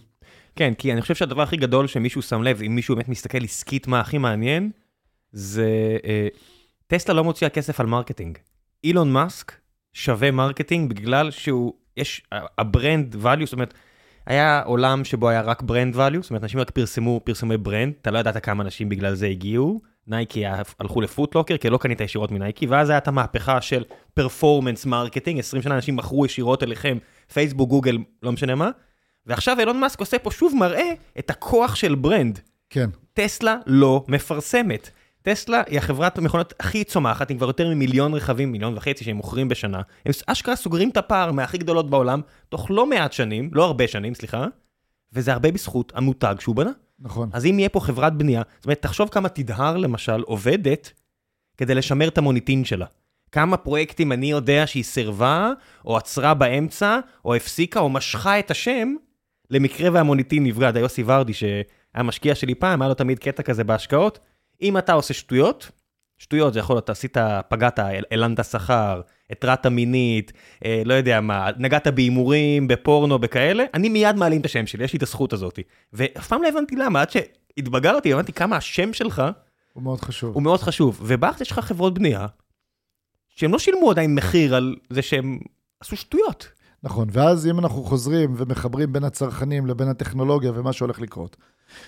כן, כי אני חושב שהדבר הכי גדול שמישהו שם לב, אם מישהו באמת מסתכל עסקית מה הכי מעניין, זה אה, טסלה לא מוציאה כסף על marketing. אילון מאסק שווה marketing בגלל שהוא, יש, ה brand value, זאת אומרת, היה עולם שבו היה רק brand value, זאת אומרת, אנשים רק פרסמו פרסומי brand, אתה לא ידעת כמה אנשים בגלל זה הגיעו, נייקי הלכו לפוטלוקר, כי לא קנית ישירות מנייקי, ואז את המהפכה של performance marketing, 20 שנה אנשים מכרו ישירות אליכם, פייסבוק, גוגל, לא משנה מה, ועכשיו אילון מאסק עושה פה שוב מראה את הכוח של ברנד. כן. טסלה לא מפרסמת. טסלה היא החברת המכונות הכי צומחת, עם כבר יותר ממיליון רכבים, מיליון וחצי שהם מוכרים בשנה. הם אשכרה סוגרים את הפער מהכי גדולות בעולם, תוך לא מעט שנים, לא הרבה שנים, סליחה, וזה הרבה בזכות המותג שהוא בנה. נכון. אז אם יהיה פה חברת בנייה, זאת אומרת, תחשוב כמה תדהר למשל עובדת כדי לשמר את המוניטין שלה. כמה פרויקטים אני יודע שהיא סירבה, או עצרה באמצע, או הפסיקה, או משכה את השם, למקרה והמוניטין נפגע. זה יוסי ורדי, שהיה משקיע שלי פעם, היה לו תמיד קטע כזה בהשקעות. אם אתה עושה שטויות, שטויות זה יכול להיות, עשית, פגעת, הלנת שכר, התרעת מינית, אה, לא יודע מה, נגעת בהימורים, בפורנו, בכאלה, אני מיד מעלים את השם שלי, יש לי את הזכות הזאת. ואף פעם לא הבנתי למה, עד שהתבגרתי, הבנתי כמה השם שלך הוא מאוד חשוב. הוא מאוד חשוב. ובארץ יש לך חברות בנייה, שהם לא שילמו עדיין מחיר על זה שהם עשו שטויות. נכון, ואז אם אנחנו חוזרים ומחברים בין הצרכנים לבין הטכנולוגיה ומה שהולך לקרות.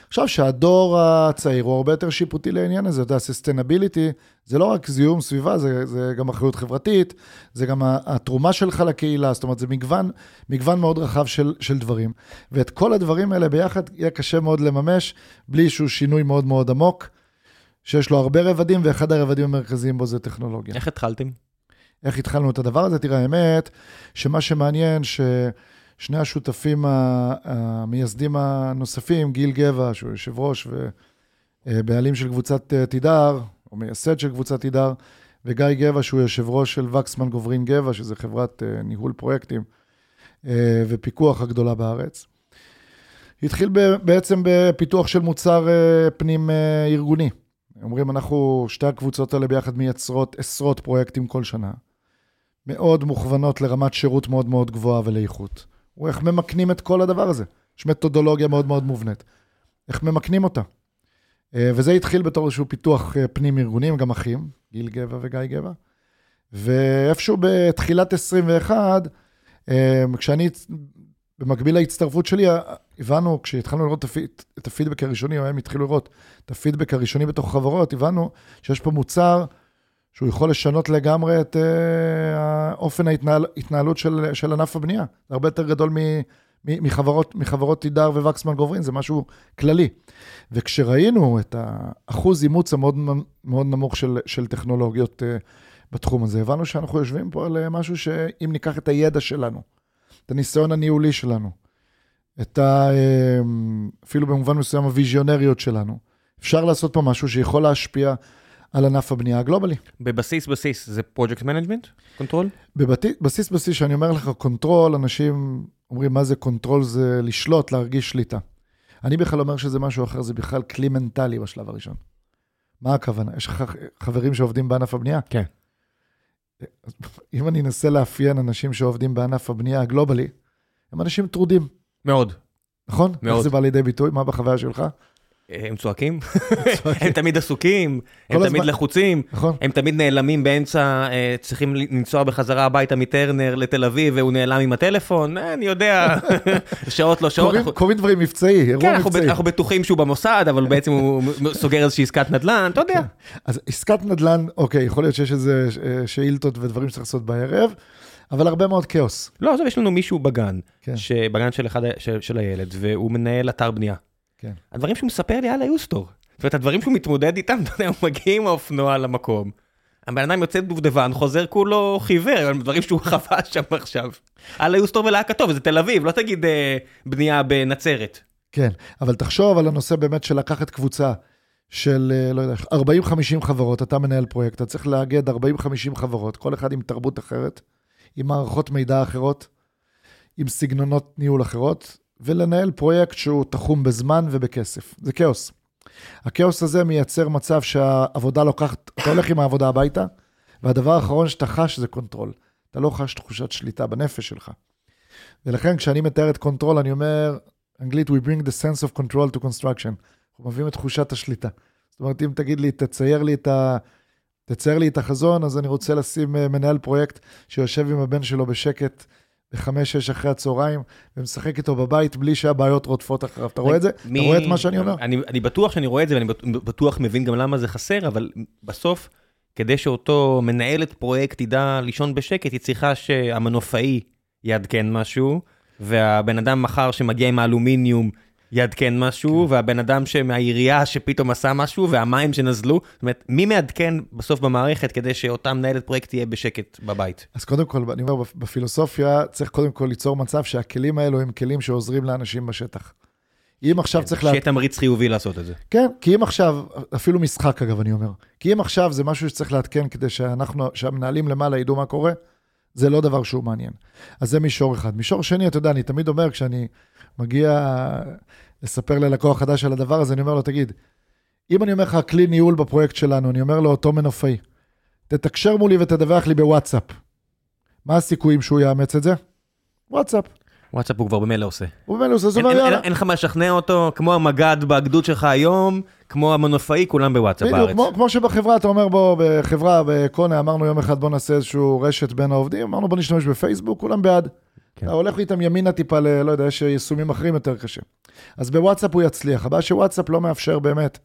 עכשיו שהדור הצעיר הוא הרבה יותר שיפוטי לעניין הזה, אתה יודע, ססטנביליטי זה לא רק זיהום סביבה, זה, זה גם אחריות חברתית, זה גם התרומה שלך לקהילה, זאת אומרת, זה מגוון, מגוון מאוד רחב של, של דברים. ואת כל הדברים האלה ביחד יהיה קשה מאוד לממש, בלי איזשהו שינוי מאוד מאוד עמוק, שיש לו הרבה רבדים, ואחד הרבדים המרכזיים בו זה טכנולוגיה. איך התחלתם? איך התחלנו את הדבר הזה? תראה, האמת, שמה שמעניין, ששני השותפים המייסדים הנוספים, גיל גבע, שהוא יושב ראש ובעלים של קבוצת אה, תידר, או מייסד של קבוצת תידר, וגיא גבע, שהוא יושב ראש של וקסמן גוברין גבע, שזה חברת אה, ניהול פרויקטים אה, ופיקוח הגדולה בארץ. התחיל בעצם בפיתוח של מוצר פנים ארגוני. אומרים, אנחנו, שתי הקבוצות האלה ביחד מייצרות עשרות פרויקטים כל שנה. מאוד מוכוונות לרמת שירות מאוד מאוד גבוהה ולאיכות. הוא איך ממקנים את כל הדבר הזה. יש מתודולוגיה מאוד מאוד מובנית. איך ממקנים אותה. אה, וזה התחיל בתור איזשהו פיתוח אה, פנים-ארגונים, גם אחים, גיל גבע וגיא גבע. ואיפשהו בתחילת 21, אה, כשאני, במקביל להצטרפות שלי, הבנו, כשהתחלנו לראות את הפידבק הראשוני, או הם התחילו לראות את הפידבק הראשוני בתוך חברות, הבנו שיש פה מוצר שהוא יכול לשנות לגמרי את uh, אופן ההתנהל, ההתנהלות של, של ענף הבנייה. זה הרבה יותר גדול מ, מ, מחברות, מחברות תידר ווקסמן גוברין, זה משהו כללי. וכשראינו את האחוז אימוץ המאוד מאוד נמוך של, של טכנולוגיות uh, בתחום הזה, הבנו שאנחנו יושבים פה על משהו שאם ניקח את הידע שלנו, את הניסיון הניהולי שלנו, את ה... אה, אפילו במובן מסוים הוויזיונריות שלנו, אפשר לעשות פה משהו שיכול להשפיע על ענף הבנייה הגלובלי. בבסיס בסיס זה project management? control? בבסיס בסיס, שאני אומר לך control, אנשים אומרים מה זה control, זה לשלוט, להרגיש שליטה. אני בכלל אומר שזה משהו אחר, זה בכלל כלי מנטלי בשלב הראשון. מה הכוונה? יש לך חברים שעובדים בענף הבנייה? כן. אם אני אנסה לאפיין אנשים שעובדים בענף הבנייה הגלובלי, הם אנשים טרודים. מאוד. נכון? מאוד. איך זה בא לידי ביטוי? מה בחוויה שלך? הם צועקים, הם תמיד עסוקים, הם תמיד לחוצים, נכון. הם תמיד נעלמים באמצע, אה, צריכים לנסוע בחזרה הביתה מטרנר לתל אביב והוא נעלם עם הטלפון, אה, אני יודע, שעות לא שעות. קוראים דברים מבצעי, אירוע כן, מבצעי. אנחנו בטוחים שהוא במוסד, אבל בעצם הוא סוגר איזושהי עסקת נדל"ן, אתה יודע. כן. אז עסקת נדל"ן, אוקיי, יכול להיות שיש איזה אה, שאילתות ודברים שצריך לעשות בערב. אבל הרבה מאוד כאוס. לא, עזוב, יש לנו מישהו בגן, כן. בגן של, אחד, של, של הילד, והוא מנהל אתר בנייה. כן. הדברים שהוא מספר לי, יאללה, יוסטור. זאת אומרת, הדברים שהוא מתמודד איתם, אתה יודע, הוא מגיע עם האופנוע למקום. הבן אדם יוצא דובדבן, חוזר כולו חיוור, דברים שהוא חווה שם עכשיו. על יוסטור ולהקתו, וזה תל אביב, לא תגיד אה, בנייה בנצרת. כן, אבל תחשוב על הנושא באמת של לקחת קבוצה של, אה, לא יודע, 40-50 חברות, אתה מנהל פרויקט, אתה צריך לאגד 40-50 חברות, כל אחד עם תרבות אחרת, עם מערכות מידע אחרות, עם סגנונות ניהול אחרות, ולנהל פרויקט שהוא תחום בזמן ובכסף. זה כאוס. הכאוס הזה מייצר מצב שהעבודה לוקחת, אתה הולך עם העבודה הביתה, והדבר האחרון שאתה חש זה control. אתה לא חש תחושת שליטה בנפש שלך. ולכן כשאני מתאר את קונטרול, אני אומר, אנגלית, we bring the sense of control to construction. אנחנו מביאים את תחושת השליטה. זאת אומרת, אם תגיד לי, תצייר לי את, ה... תצייר לי את החזון, אז אני רוצה לשים אה, מנהל פרויקט שיושב עם הבן שלו בשקט, בחמש-שש אחרי הצהריים, ומשחק איתו בבית בלי שהבעיות רודפות אחריו. אתה רואה את זה? מי... אתה רואה את מה שאני אומר? אני, אני בטוח שאני רואה את זה, ואני בטוח מבין גם למה זה חסר, אבל בסוף, כדי שאותו מנהלת פרויקט ידע לישון בשקט, היא צריכה שהמנופאי יעדכן משהו, והבן אדם מחר שמגיע עם האלומיניום יעדכן משהו, כן. והבן אדם מהעירייה שפתאום עשה משהו, והמים שנזלו, זאת אומרת, מי מעדכן בסוף במערכת כדי שאותה מנהלת פרויקט תהיה בשקט בבית? אז קודם כל, אני אומר, בפילוסופיה צריך קודם כל ליצור מצב שהכלים האלו הם כלים שעוזרים לאנשים בשטח. אם עכשיו כן, צריך... שיהיה לה... תמריץ חיובי לעשות את זה. כן, כי אם עכשיו, אפילו משחק אגב, אני אומר, כי אם עכשיו זה משהו שצריך לעדכן כדי שאנחנו, שהמנהלים למעלה ידעו מה קורה, זה לא דבר שהוא מעניין. אז זה מישור אחד. מישור שני, אתה יודע, אני תמיד אומר, כשאני מגיע לספר ללקוח חדש על הדבר הזה, אני אומר לו, תגיד, אם אני אומר לך כלי ניהול בפרויקט שלנו, אני אומר לאותו מנופאי, תתקשר מולי ותדווח לי בוואטסאפ. מה הסיכויים שהוא יאמץ את זה? וואטסאפ. וואטסאפ הוא כבר במילא עושה. הוא במילא עושה, זאת אומרת. אין לך מה לשכנע אותו, כמו המג"ד בגדוד שלך היום, כמו המנופאי, כולם בוואטסאפ בדיוק, בארץ. כמו, כמו שבחברה, אתה אומר בוא, בחברה, בקונה, אמרנו יום אחד בוא נעשה איזשהו רשת בין העובדים, אמרנו בוא נשתמש בפייסבוק, כולם בעד. כן. אתה הולך איתם ימינה טיפה, ל, לא יודע, יש יישומים אחרים יותר קשה. אז בוואטסאפ הוא יצליח. הבעיה שוואטסאפ לא מאפשר באמת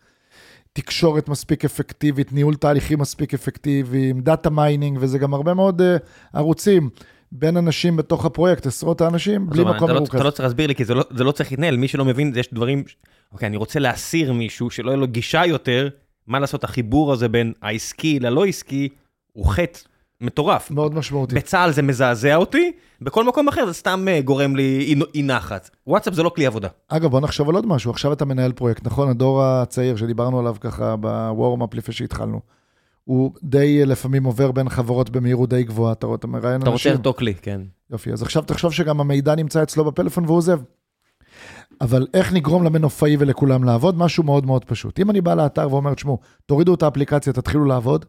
תקשורת מספיק אפקטיבית, ניהול תהליכים מספיק אפקטיביים, data mining, וזה גם הרבה מאוד אה, ערוצים בין אנשים בתוך הפרויקט, עשרות האנשים, בלי מקום אתה לא- מרוכז. אתה לא צריך להסביר לי, כי זה לא- זה לא צריך להתנהל, מי שלא מבין, יש דברים, אוקיי, אני רוצה להסיר מישהו, שלא יהיה לו גישה יותר, מה לעשות, החיבור הזה בין העסקי ללא עסקי, הוא חטא מטורף. מאוד משמעותי. בצה"ל זה מזעזע אותי, בכל מקום אחר זה סתם אה, גורם לי אי- אי נחת. וואטסאפ זה לא כלי עבודה. אגב, בוא נחשוב על עוד משהו. עכשיו אתה מנהל פרויקט, נכון? הדור הצעיר שדיברנו עליו ככה בוורמאפ לפני שהתחלנו, הוא די אה, לפעמים עובר בין חברות במהירות די גבוהה, אתה רואה, אתה מראיין אתה רוצה אנשים. אותו כלי, כן. יופי, אז עכשיו תחשוב שגם המידע נמצא אצלו בפלאפון והוא עוזב. אבל איך נגרום למנופאי ולכולם לעבוד? משהו מאוד מאוד פשוט. אם אני בא לאתר ואומר, תשמעו, תורידו את האפליקציה, תתחילו לעבוד,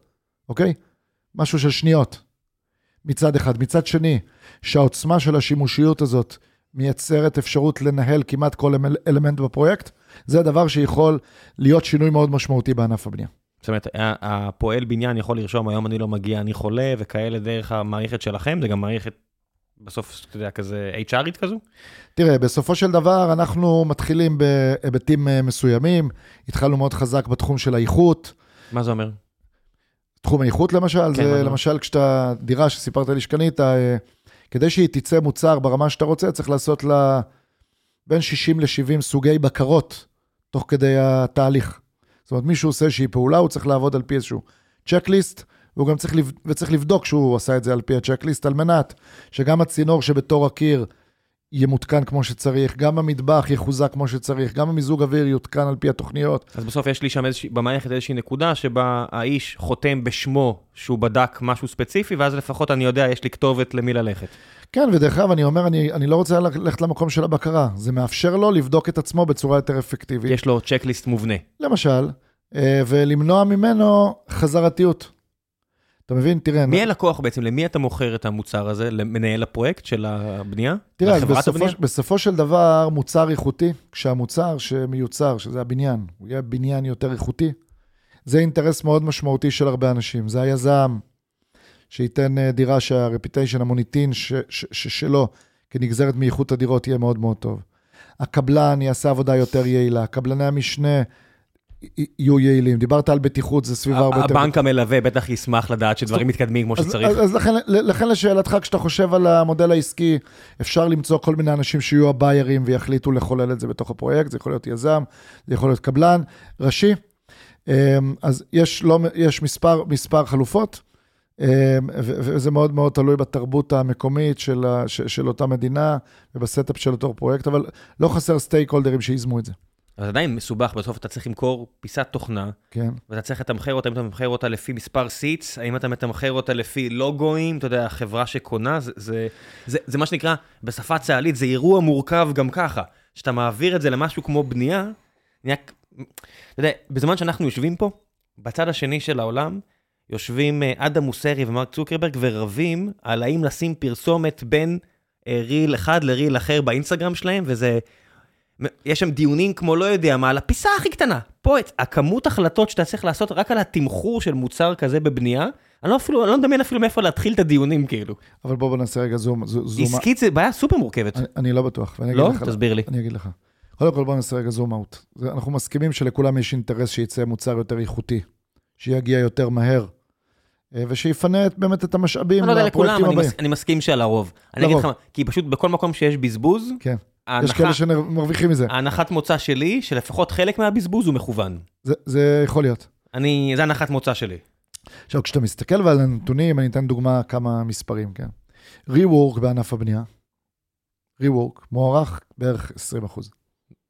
אוקיי? משהו של שניות. מצד אחד. מצד שני, שהעוצמה של השימושיות הזאת מייצרת אפשרות לנהל כמעט כל אל- אלמנט בפרויקט, זה דבר שיכול להיות שינוי מאוד משמעותי בענף הבנייה. זאת אומרת, הפועל בניין יכול לרשום, היום אני לא מגיע, אני חולה, וכאלה דרך המערכת שלכם, זה גם מערכת, בסוף, אתה יודע, כזה HRית כזו? תראה, בסופו של דבר אנחנו מתחילים בהיבטים אה, מסוימים, התחלנו מאוד חזק בתחום של האיכות. מה זה אומר? תחום האיכות למשל, כן, זה? למשל כשאתה, דירה שסיפרת לי שקנית, אה, כדי שהיא תצא מוצר ברמה שאתה רוצה, צריך לעשות לה בין 60 ל-70 סוגי בקרות תוך כדי התהליך. זאת אומרת, מישהו עושה איזושהי פעולה, הוא צריך לעבוד על פי איזשהו צ'קליסט, והוא גם צריך. וצריך לבדוק שהוא עשה את זה על פי הצ'קליסט, על מנת שגם הצינור שבתור הקיר ימותקן כמו שצריך, גם המטבח יחוזק כמו שצריך, גם המיזוג אוויר יותקן על פי התוכניות. אז בסוף יש לי שם איזושהי, במערכת איזושהי נקודה שבה האיש חותם בשמו שהוא בדק משהו ספציפי, ואז לפחות אני יודע, יש לי כתובת למי ללכת. כן, ודרך אגב, אני אומר, אני, אני לא רוצה ללכת למקום של הבקרה. זה מאפשר לו לבדוק את עצמו בצורה יותר אפקטיבית. יש לו צ'קליסט מובנה. למשל, אה, ולמנוע ממנו חזרתיות. אתה מבין? תראה, מי הלקוח בעצם? למי אתה מוכר את המוצר הזה? למנהל הפרויקט של הבנייה? תראה, בסופו, הבנייה? בסופו של דבר, מוצר איכותי, כשהמוצר שמיוצר, שזה הבניין, הוא יהיה בניין יותר איכותי, זה אינטרס מאוד משמעותי של הרבה אנשים. זה היזם שייתן אה, דירה שהרפיטיישן, המוניטין ש, ש, ש, שלו כנגזרת מאיכות הדירות יהיה מאוד מאוד טוב. הקבלן יעשה עבודה יותר יעילה, קבלני המשנה יהיו יעילים. דיברת על בטיחות, זה סביבה הרבה יותר... הבנק המלווה בטח ישמח לדעת שדברים מתקדמים כמו שצריך. אז, אז לכן, לכן לשאלתך, כשאתה חושב על המודל העסקי, אפשר למצוא כל מיני אנשים שיהיו הביירים ויחליטו לחולל את זה בתוך הפרויקט, זה יכול להיות יזם, זה יכול להיות קבלן, ראשי. אמ, אז יש, לא, יש מספר, מספר חלופות, וזה מאוד מאוד תלוי בתרבות המקומית של, ה- ש- של אותה מדינה וב setup של אותו פרויקט, אבל לא חסר stakeholder ים שיזמו את זה, אבל עדיין מסובך, בסוף אתה צריך למכור פיסת תוכנה, כן? ואתה צריך לתמחר אותה, אם אתה מתמחר אותה לפי מספר seats, האם אתה מתמחר אותה לפי לוגוים, אתה יודע, החברה שקונה, זה, זה, זה, זה מה שנקרא, בשפה צה"לית, זה אירוע מורכב גם ככה. כשאתה מעביר את זה למשהו כמו בנייה, נהיה... אתה יודע, בזמן שאנחנו יושבים פה, בצד השני של העולם, יושבים אה, אדם מוסרי ומרק צוקרברג ורבים על האם לשים פרסומת בין אה, ריל אחד לריל אחר באינסטגרם שלהם, וזה... יש שם דיונים כמו לא יודע מה, על הפיסה הכי קטנה. פה את הכמות החלטות שאתה צריך לעשות רק על התמחור של מוצר כזה בבנייה, אני לא אפילו, אני לא מדמיין אפילו מאיפה להתחיל את הדיונים כאילו. אבל בוא, בוא נעשה רגע זום. זו- זום עסקית זה בעיה סופר מורכבת. אני, אני לא בטוח, ואני לא? לך... תסביר לי. אני אגיד לך. קודם כל בוא נעשה רגע זום אאוט. אנחנו מסכימים שלכולם יש אינטרס שייצא מוצר יותר איכותי, שיגיע יותר מהר, ושיפנה את- באמת את המשאבים אני לא יודע לכולם, לפרויקטים אני, הבאים. מס, אני מסכים שעל הרוב. אני אגיד לך. מה, כי פשוט בכל מקום שיש בזבוז, כן. יש ההנחה, כאלה שמרוויחים מזה. ההנחת מוצא שלי, שלפחות חלק מהבזבוז הוא מכוון. זה, זה יכול להיות. אני, זה הנחת מוצא שלי. עכשיו, כשאתה מסתכל על הנתונים, אני אתן דוגמה כמה מספרים, כן? Rework בענף הבנייה, Rework מוערך בערך 20 אחוז.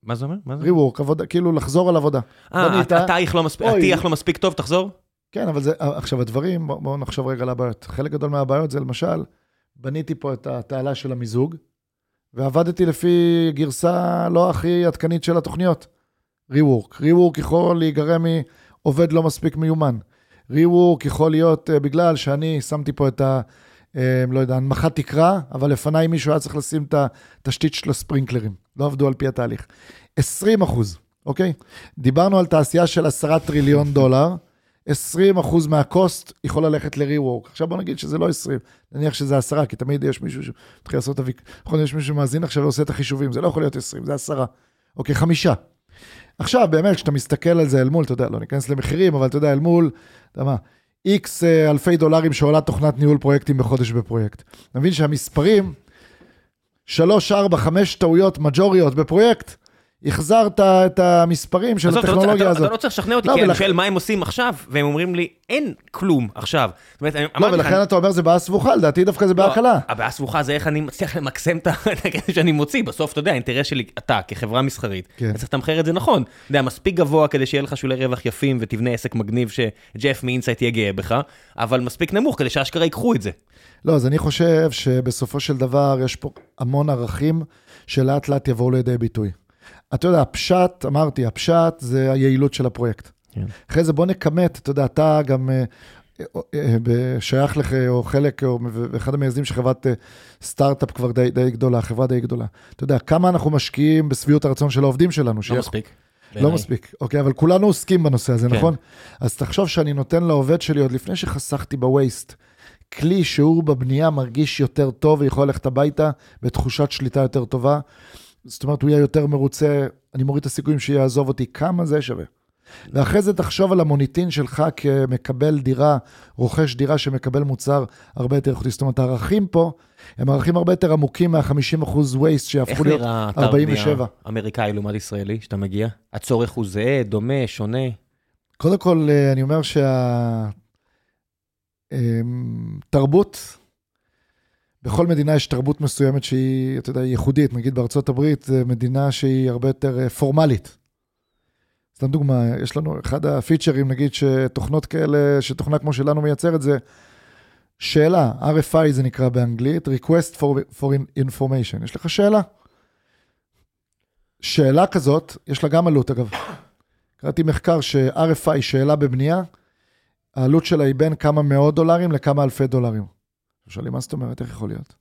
מה זה אומר? מה זה? Rework, עבודה, כאילו לחזור על עבודה. אה, התהליך לא. הטיח לא מספיק טוב, תחזור? כן, אבל זה, עכשיו הדברים, בואו בוא נחשוב רגע על הבעיות. חלק גדול מהבעיות זה למשל, בניתי פה את התעלה של המיזוג, ועבדתי לפי גרסה לא הכי עדכנית של התוכניות. Rework. Rework יכול להיגרם מעובד לא מספיק מיומן. Rework יכול להיות uh, בגלל שאני שמתי פה את, ה, אה, לא יודע, הנמכת תקרה, אבל לפניי מישהו היה צריך לשים את התשתית של הספרינקלרים. לא עבדו על פי התהליך. 20 אחוז, אוקיי? דיברנו על תעשייה של 10 טריליון דולר. 20 אחוז מהקוסט יכול ללכת ל-rework. עכשיו בוא נגיד שזה לא 20, נניח שזה 10, כי תמיד יש מישהו שמתחיל לעשות את הוויק... להיות שיש מישהו שמאזין עכשיו ועושה את החישובים, זה לא יכול להיות 20, זה 10. אוקיי, חמישה. עכשיו, באמת, כשאתה מסתכל על זה אל מול, אתה יודע, לא ניכנס למחירים, אבל אתה יודע, אל מול, אתה יודע מה, איקס אה, אלפי דולרים שעולה תוכנת ניהול פרויקטים בחודש בפרויקט. אתה מבין שהמספרים, 3, 4, 5 טעויות מג'וריות בפרויקט, החזרת את המספרים של הטכנולוגיה הזאת. אתה לא צריך לשכנע אותי, לא, כי אני שואל מה הם עושים עכשיו, והם אומרים לי, אין כלום עכשיו. לא, ולכן אתה אומר זה בעיה סבוכה, לדעתי דווקא זה בעיה לא, קלה. הבעיה סבוכה זה איך אני מצליח למקסם את הכסף שאני מוציא. בסוף, אתה יודע, האינטרס שלי, אתה, כחברה מסחרית, כן. אתה צריך לתמחר את זה נכון. אתה יודע, מספיק גבוה כדי שיהיה לך שולי רווח יפים ותבנה עסק מגניב שג'ף מאינסייט יהיה גאה בך, אבל מספיק נמוך כדי שאשכרה ייקחו את זה. לא, אז אני חושב שבסופו של דבר יש פה המון ערכים שלאט לאט יבואו לידי ביטוי. אתה יודע, הפשט, אמרתי, הפשט זה היעילות של הפרויקט. כן. אחרי זה בוא נכמת, אתה יודע, אתה גם אה, אה, אה, שייך לך, או חלק, או אחד המייסדים של חברת סטארט-אפ כבר די, די גדולה, חברה די גדולה. אתה יודע, כמה אנחנו משקיעים בשביעות הרצון של העובדים שלנו. לא מספיק. לא מספיק, אוקיי, אבל כולנו עוסקים בנושא הזה, כן. נכון? אז תחשוב שאני נותן לעובד שלי, עוד לפני שחסכתי בווייסט, כלי שהוא בבנייה מרגיש יותר טוב ויכול ללכת הביתה בתחושת שליטה יותר טובה. זאת אומרת, הוא יהיה יותר מרוצה, אני מוריד את הסיכויים שיעזוב אותי, כמה זה שווה. ואחרי זה תחשוב על המוניטין שלך כמקבל דירה, רוכש דירה שמקבל מוצר הרבה יותר איכותי. זאת אומרת, הערכים פה הם ערכים הרבה יותר עמוקים מה-50% waste שיהפכו להיות 47. איך נראה אתר אמריקאי לעומת ישראלי, שאתה מגיע? הצורך הוא זהה, דומה, שונה? קודם כל, אה, אני אומר שהתרבות אמ, בכל מדינה יש תרבות מסוימת שהיא, אתה יודע, ייחודית. נגיד בארצות הברית זו מדינה שהיא הרבה יותר אה, פורמלית. סתם דוגמה, יש לנו אחד הפיצ'רים, נגיד, שתוכנות כאלה, שתוכנה כמו שלנו מייצרת זה שאלה, RFI זה נקרא באנגלית, request for, for information. יש לך שאלה. שאלה כזאת, יש לה גם עלות אגב. קראתי מחקר ש-RFI, שאלה בבנייה, העלות שלה היא בין כמה מאות דולרים לכמה אלפי דולרים. שואלים, מה זאת אומרת, איך יכול להיות?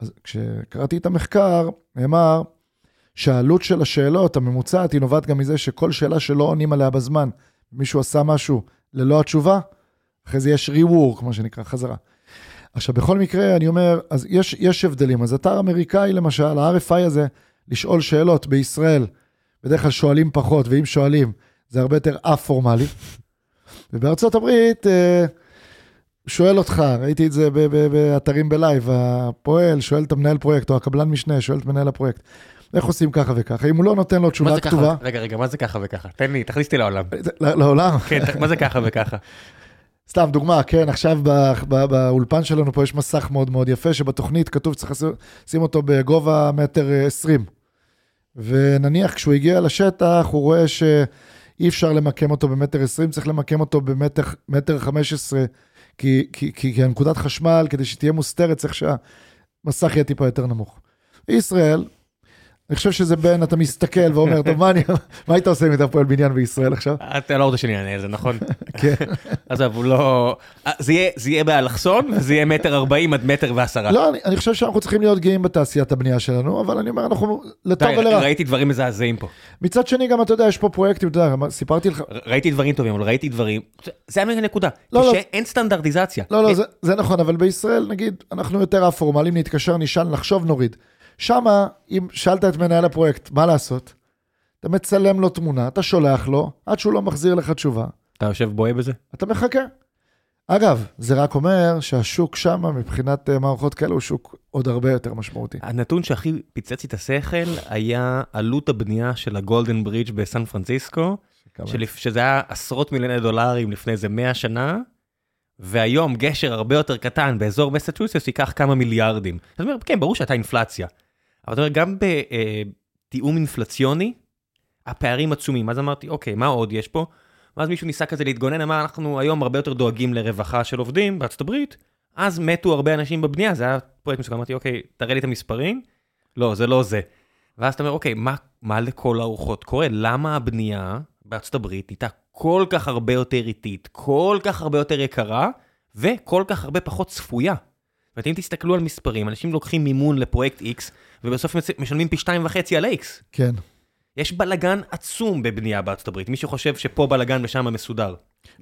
אז כשקראתי את המחקר, נאמר שהעלות של השאלות הממוצעת היא נובעת גם מזה שכל שאלה שלא עונים עליה בזמן, מישהו עשה משהו ללא התשובה, אחרי זה יש rework, מה שנקרא, חזרה. עכשיו, בכל מקרה, אני אומר, אז יש, יש הבדלים. אז אתר אמריקאי, למשל, ה-RFI הזה, לשאול שאלות בישראל, בדרך כלל שואלים פחות, ואם שואלים, זה הרבה יותר א-פורמלי. ובארצות הברית, אה, שואל אותך, ראיתי את זה באתרים בלייב, הפועל שואל את המנהל פרויקט, או הקבלן משנה שואל את מנהל הפרויקט, איך עושים ככה וככה, אם הוא לא נותן לו תשובה כתובה... רגע, רגע, מה זה ככה וככה? תן לי, תכניס אותי לעולם. לעולם? כן, מה זה ככה וככה? סתם דוגמה, כן, עכשיו באולפן שלנו פה יש מסך מאוד מאוד יפה, שבתוכנית כתוב צריך לשים אותו בגובה מטר עשרים. ונניח כשהוא הגיע לשטח, הוא רואה שאי אפשר למקם אותו במטר עשרים, צריך למקם אותו במטר חמש עשרה. כי, כי, כי, הנקודת חשמל, כדי שתהיה מוסתרת, צריך שהמסך יהיה טיפה יותר נמוך. ישראל, אני חושב שזה בין, אתה מסתכל ואומר, טוב, מה, אני, מה היית עושה אם היית פועל בניין בישראל עכשיו? אתה לא רוצה שאני אענה על זה, נכון? כן. עזוב, הוא לא... אה, זה יהיה באלכסון, וזה יהיה מטר ארבעים עד מטר ועשרה. לא, אני חושב שאנחנו צריכים להיות גאים בתעשיית הבנייה שלנו, אבל אני אומר, אנחנו לטוב ולרע. ראיתי דברים מזעזעים פה. מצד שני, גם אתה יודע, יש פה פרויקטים, אתה יודע, סיפרתי לך... ראיתי דברים טובים, אבל ראיתי דברים... זה הנקודה. לא, לא. שאין סטנדרטיזציה. לא, לא, זה נכון, אבל בישראל, נגיד, אנחנו יותר א-פורמליים, נתקשר, נשאל, נחשוב, נוריד. שמה, אם שאלת את מנהל הפרויקט, מה לעשות? אתה מצלם לו תמונה, אתה שולח לו, עד שהוא לא מחזיר לך תשובה. אתה יושב בוהה בזה? אתה מחכה. אגב, זה רק אומר שהשוק שם, מבחינת אה, מערכות כאלה, הוא שוק עוד הרבה יותר משמעותי. הנתון שהכי פיצץ לי את השכל היה עלות הבנייה של הגולדן ברידג' בסן פרנסיסקו, שלפ... שזה היה עשרות מיליוני דולרים לפני איזה 100 שנה, והיום גשר הרבה יותר קטן באזור מסצ'וסס ייקח כמה מיליארדים. זאת אומרת, כן, ברור שהייתה אינפלציה. אבל אתה אומר, גם בתיאום אינפלציוני, הפערים עצומים. אז אמרתי, אוקיי, מה עוד יש פה? ואז מישהו ניסה כזה להתגונן, אמר, אנחנו היום הרבה יותר דואגים לרווחה של עובדים בארצות הברית, אז מתו הרבה אנשים בבנייה, זה היה פרויקט מסוים, אמרתי, אוקיי, תראה לי את המספרים. לא, זה לא זה. ואז אתה אומר, אוקיי, מה, מה לכל הרוחות קורה? למה הבנייה בארצות הברית נהייתה כל כך הרבה יותר איטית, כל כך הרבה יותר יקרה, וכל כך הרבה פחות צפויה? ואם תסתכלו על מספרים, אנשים לוקחים מימון לפרויקט X, ובסוף משלמים פי שתיים וחצי על X. כן. יש בלגן עצום בבנייה בארצות הברית, מי שחושב שפה בלגן ושם מסודר.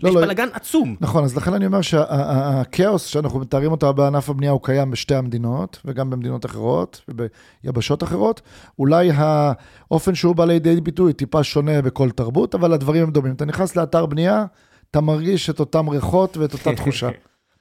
לא, יש לא. בלגן עצום. נכון, אז לכן אני אומר שהכאוס שאנחנו מתארים אותו בענף הבנייה הוא קיים בשתי המדינות, וגם במדינות אחרות, וביבשות אחרות. אולי האופן שהוא בא לידי ביטוי טיפה שונה בכל תרבות, אבל הדברים הם דומים. אתה נכנס לאתר בנייה, אתה מרגיש את אותם ריחות ואת אותה תחושה.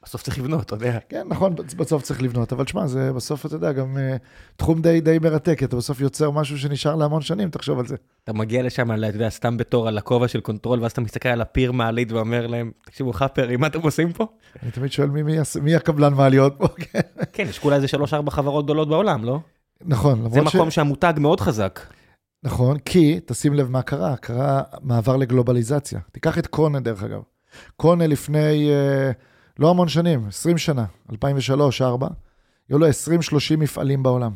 בסוף צריך לבנות, אתה יודע. כן, נכון, בסוף צריך לבנות, אבל שמע, זה בסוף, אתה יודע, גם אה, תחום די, די מרתק, אתה בסוף יוצר משהו שנשאר להמון שנים, תחשוב על זה. אתה מגיע לשם, אתה יודע, סתם בתור על הכובע של קונטרול, ואז אתה מסתכל על הפיר מעלית ואומר להם, תקשיבו, חאפרים, מה אתם עושים פה? אני תמיד שואל מי, מי, מי הקבלן מעליות פה, כן. כן, יש כולה איזה שלוש-ארבע חברות גדולות בעולם, לא? נכון, זה מקום ש... שהמותג מאוד חזק. נכון, כי, תשים לב מה קרה, קרה מעבר לגלובליזציה. תיקח את קונה, דרך אגב. קונה לפני... Uh, לא המון שנים, 20 שנה, 2003-2004, היו לו 20-30 מפעלים בעולם.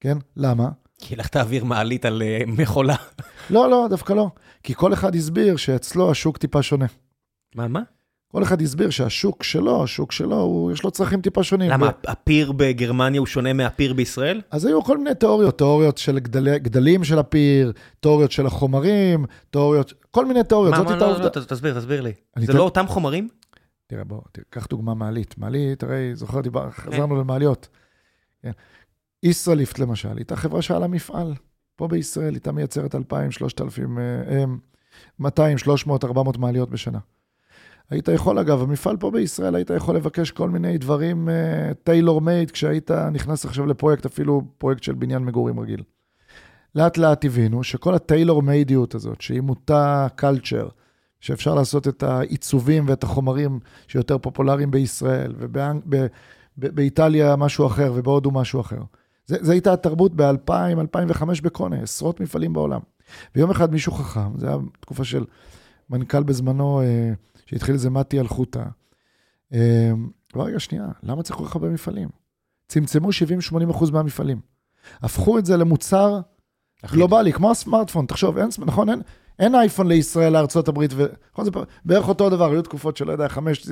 כן? למה? כי הלכת להעביר מעלית על uh, מכולה. לא, לא, דווקא לא. כי כל אחד הסביר שאצלו השוק טיפה שונה. מה, מה? כל אחד הסביר שהשוק שלו, השוק שלו, הוא, יש לו צרכים טיפה שונים. למה, ו... הפיר בגרמניה הוא שונה מהפיר בישראל? אז היו כל מיני תיאוריות, תיאוריות של גדל, גדלים של הפיר, תיאוריות של החומרים, תיאוריות, כל מיני תיאוריות. מה, מה, לא, לא, לא, תסביר, תסביר לי. זה ת... לא אותם חומרים? תראה, בוא, קח דוגמה מעלית. מעלית, הרי, זוכר, דיבר, חזרנו למעליות. כן. ישראליפט למשל, הייתה חברה שהיה לה מפעל, פה בישראל, הייתה מייצרת 2,000, 3,000, 200, 300, 400 מעליות בשנה. היית יכול, אגב, המפעל פה בישראל, היית יכול לבקש כל מיני דברים טיילור uh, מייד, כשהיית נכנס עכשיו לפרויקט, אפילו פרויקט של בניין מגורים רגיל. לאט לאט הבינו שכל הטיילור מיידיות הזאת, שהיא מוטה קלצ'ר, שאפשר לעשות את העיצובים ואת החומרים שיותר פופולריים בישראל, ובאיטליה משהו אחר, ובהודו משהו אחר. זו הייתה התרבות ב-2000, 2005 בקונה, עשרות מפעלים בעולם. ויום אחד מישהו חכם, זו הייתה תקופה של מנכ"ל בזמנו, אה, שהתחיל איזה מתי אלחוטה. אה, רגע, שנייה, למה צריך כל כך הרבה מפעלים? צמצמו 70-80 אחוז מהמפעלים. הפכו את זה למוצר גלובלי, כמו הסמארטפון, תחשוב, אין, נכון, אין, אין אייפון לישראל, לארצות הברית, ו... זה בערך אותו דבר, היו תקופות של, לא יודע, 5G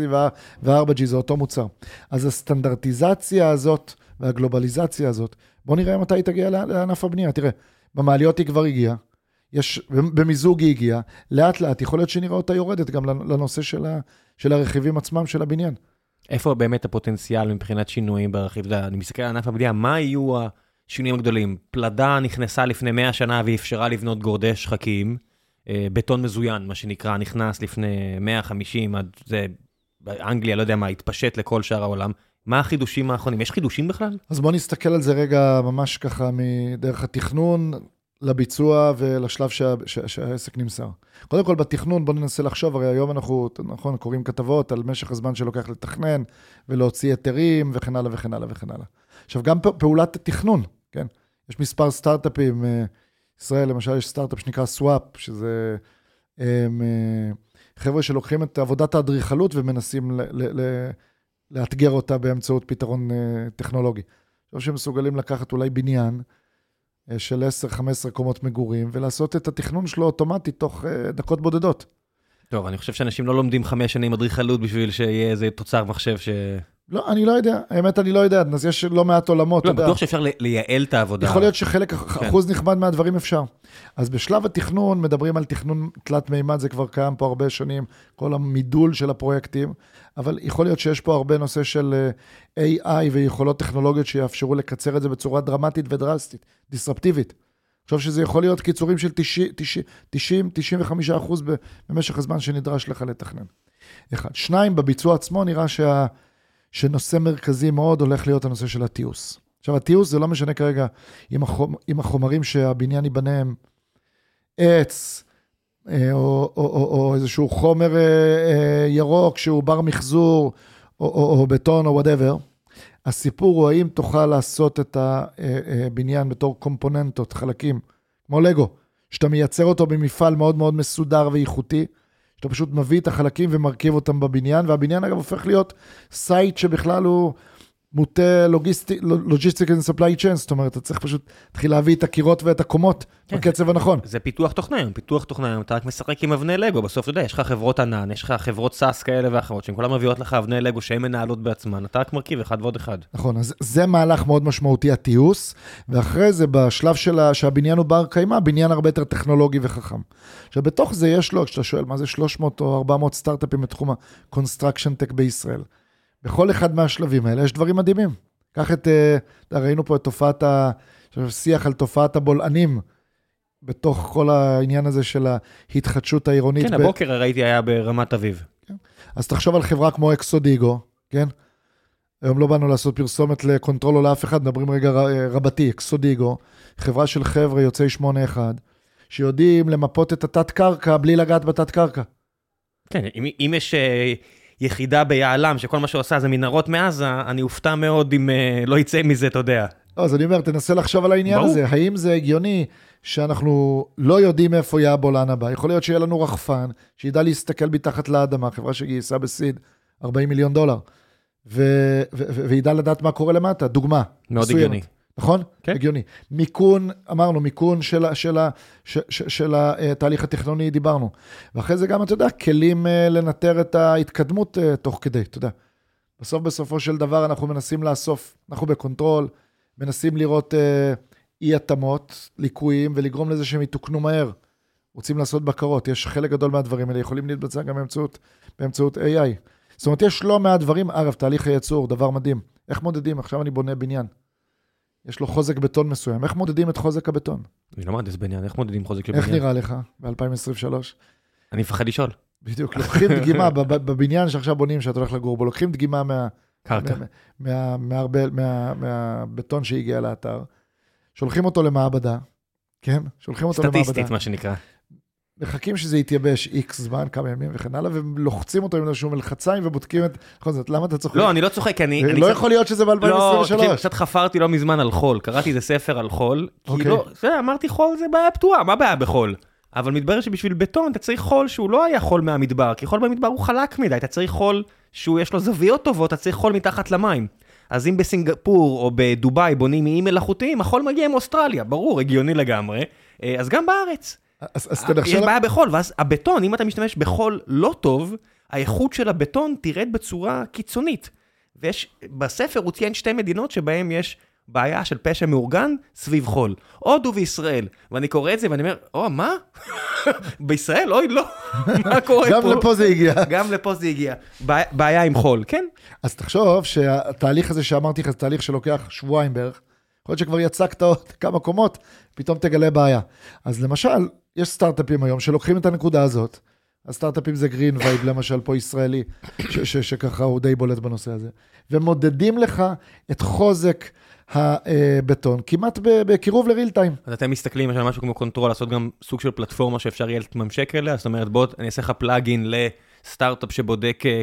ו-4G, זה אותו מוצר. אז הסטנדרטיזציה הזאת והגלובליזציה הזאת, בוא נראה מתי היא תגיע לענף הבנייה. תראה, במעליות היא כבר הגיעה, יש, במיזוג היא הגיעה, לאט לאט, יכול להיות שנראה אותה יורדת גם לנושא של, ה, של הרכיבים עצמם של הבניין. איפה באמת הפוטנציאל מבחינת שינויים ברכיב? אני מסתכל על ענף הבנייה, מה יהיו השינויים הגדולים? פלדה נכנסה לפני 100 שנה ואפשרה לבנות גורדי שחקים. אה, בטון מזוין, מה שנקרא, נכנס לפני 150 עד זה, אנגליה, לא יודע מה, התפשט לכל שאר העולם. מה החידושים האחרונים? יש חידושים בכלל? אז בוא נסתכל על זה רגע ממש ככה מדרך התכנון לביצוע ולשלב שה, שה, שהעסק נמסר. קודם כל, בתכנון בוא ננסה לחשוב, הרי היום אנחנו, נכון, קוראים כתבות על משך הזמן שלוקח לתכנן ולהוציא היתרים וכן הלאה וכן הלאה וכן הלאה. עכשיו, גם פעולת התכנון, כן? יש מספר סטארט-אפים, אה, ישראל, למשל, יש סטארט-אפ שנקרא סוואפ, שזה הם, אה, חבר'ה שלוקחים את עבודת האדריכלות ומנסים ל- ל- ל- לאתגר אותה באמצעות פתרון אה, טכנולוגי. אני חושב שהם מסוגלים לקחת אולי בניין של 10-15 קומות מגורים, ולעשות את התכנון שלו אוטומטית תוך דקות בודדות. טוב, אני חושב שאנשים לא לומדים חמש שנים אדריכלות בשביל שיהיה איזה תוצר מחשב ש... לא, אני לא יודע, האמת אני לא יודע, אז יש לא מעט עולמות. לא, בטוח שאפשר לייעל את העבודה. יכול להיות שחלק, כן. אחוז נכבד מהדברים אפשר. אז בשלב התכנון מדברים על תכנון תלת מימד, זה כבר קיים פה הרבה שנים, כל המידול של הפרויקטים, אבל יכול להיות שיש פה הרבה נושא של אה, AI ויכולות טכנולוגיות שיאפשרו לקצר את זה בצורה דרמטית ודרסטית, דיסרפטיבית. חושב שזה יכול להיות קיצורים של 90-95 אחוז במשך הזמן שנדרש לך לתכנן. אחד. שניים, בביצוע עצמו נראה שה... שנושא מרכזי מאוד הולך להיות הנושא של התיעוש. עכשיו, התיעוש זה לא משנה כרגע אם, החומ, אם החומרים שהבניין ייבנה הם עץ, אה, או, או, או, או איזשהו חומר אה, אה, ירוק שהוא בר מחזור, או, או, או בטון או whatever. הסיפור הוא האם תוכל לעשות את הבניין בתור קומפוננטות, חלקים, כמו לגו, שאתה מייצר אותו במפעל מאוד מאוד מסודר ואיכותי, שאתה פשוט מביא את החלקים ומרכיב אותם בבניין, והבניין אגב הופך להיות site שבכלל הוא מוטה לוגיסטיק and supply chain, זאת אומרת, אתה צריך פשוט להתחיל להביא את הקירות ואת הקומות כן. בקצב הנכון. זה פיתוח תוכנה היום, פיתוח תוכנה היום, אתה רק משחק עם אבני לגו, בסוף אתה יודע, יש לך חברות ענן, יש לך חברות SaaS כאלה ואחרות, שהן כולן מביאות לך אבני לגו שהן מנהלות בעצמן, אתה רק מרכיב אחד ועוד אחד. נכון, אז זה מהלך מאוד משמעותי, התיעוש, ואחרי זה, בשלב של שהבניין הוא בר קיימא, בניין הרבה יותר טכנולוגי וחכם. עכשיו, בתוך זה יש לו, כשאתה שואל, מה זה 300 או 400 סטארט-אפים בתחום ה-construction tech בישראל? בכל אחד מהשלבים האלה יש דברים מדהימים. קח את, אה, ראינו פה את תופעת, ה, שיח על תופעת הבולענים, בתוך כל העניין הזה של ההתחדשות העירונית. כן, ב... הבוקר ראיתי היה ברמת אביב. כן. אז תחשוב על חברה כמו אקסודיגו, כן? היום לא באנו לעשות פרסומת לקונטרול או לאף אחד, מדברים רגע רבתי, אקסודיגו, חברה של חבר'ה יוצאי 8-1, שיודעים למפות את התת-קרקע בלי לגעת בתת-קרקע. כן, אם, אם יש אה, יחידה ביהל"ם, שכל מה שעושה זה מנהרות מעזה, אני אופתע מאוד אם אה, לא יצא מזה, אתה יודע. לא, אז אני אומר, תנסה לחשוב על העניין ברור. הזה. האם זה הגיוני שאנחנו לא יודעים איפה יהיה הבולען הבא? יכול להיות שיהיה לנו רחפן, שידע להסתכל מתחת לאדמה, חברה שגייסה ב-seed 40 מיליון דולר, וידע לדעת מה קורה למטה, דוגמה. מאוד הגיוני. נכון? כן. הגיוני. מיכון, אמרנו, מיכון של, של, של, של, של התהליך התכנוני דיברנו. ואחרי זה גם, אתה יודע, כלים אה, לנטר את ההתקדמות אה, תוך כדי, אתה יודע. בסוף, בסופו של דבר, אנחנו מנסים לאסוף, אנחנו ב-Control, מנסים לראות אה, אי-התאמות, ליקויים, ולגרום לזה שהם יתוקנו מהר. רוצים לעשות בקרות, יש חלק גדול מהדברים האלה, יכולים להתבצע גם באמצעות, באמצעות AI. זאת אומרת, יש לא מעט דברים, אגב, תהליך הייצור, דבר מדהים. איך מודדים? עכשיו אני בונה בניין. יש לו חוזק בטון מסוים. איך מודדים את חוזק הבטון? אני לא מהנדס בניין, איך מודדים חוזק של בניין? איך נראה לך ב-2023? אני מפחד לשאול. בדיוק, לוקחים דגימה בבניין שעכשיו בונים, שאתה הולך לגור בו, לוקחים דגימה מה... קרקע. מהבטון שהגיע לאתר, שולחים אותו למעבדה, כן? שולחים אותו למעבדה. סטטיסטית, מה שנקרא. מחכים שזה יתייבש איקס זמן, כמה ימים וכן הלאה, ולוחצים אותו עם איזשהו מלחציים ובודקים את... בכל זאת, למה אתה צוחק? לא, אני לא צוחק, אני... לא יכול להיות שזה ב-2023. לא, תקשיב, קצת חפרתי לא מזמן על חול, קראתי איזה ספר על חול, כי אוקיי. לא, זה, אמרתי חול זה בעיה פתועה, מה בעיה בחול? אבל מתברר שבשביל בטון אתה צריך חול שהוא לא היה חול מהמדבר, כי חול במדבר הוא חלק מדי, אתה צריך חול שהוא יש לו זוויות טובות, אתה צריך חול מתחת למים. אז אם בסינגפור או בדובאי בונים איים מלאכותיים, החול מגיע מאוסטרליה, ברור, הגיוני לגמרי, אה, אז גם בארץ. אז, אז תנחשב... יש בעיה בחול, ואז הבטון, אם אתה משתמש בחול לא טוב, האיכות של הבטון תרד בצורה קיצונית. ויש, בספר הוא ציין שתי מדינות שבהן יש בעיה של פשע מאורגן סביב חול. הודו וישראל. ואני קורא את זה ואני אומר, או, מה? בישראל? אוי, לא. מה קורה פה? גם לפה זה הגיע. גם לפה זה הגיע. בעיה עם חול, כן. אז תחשוב שהתהליך הזה שאמרתי לך, זה תהליך שלוקח שבועיים בערך. יכול להיות שכבר יצקת עוד כמה קומות, פתאום תגלה בעיה. אז למשל, יש סטארט-אפים היום שלוקחים את הנקודה הזאת, הסטארט-אפים זה גרין וייב, למשל, פה ישראלי, שככה הוא די בולט בנושא הזה, ומודדים לך את חוזק הבטון, כמעט בקירוב ל-real time. אז אתם מסתכלים על משהו כמו קונטרול, לעשות גם סוג של פלטפורמה שאפשר יהיה להתממשק אליה, זאת אומרת, בוא, אני אעשה לך plugin לסטארט-אפ שבודק אה,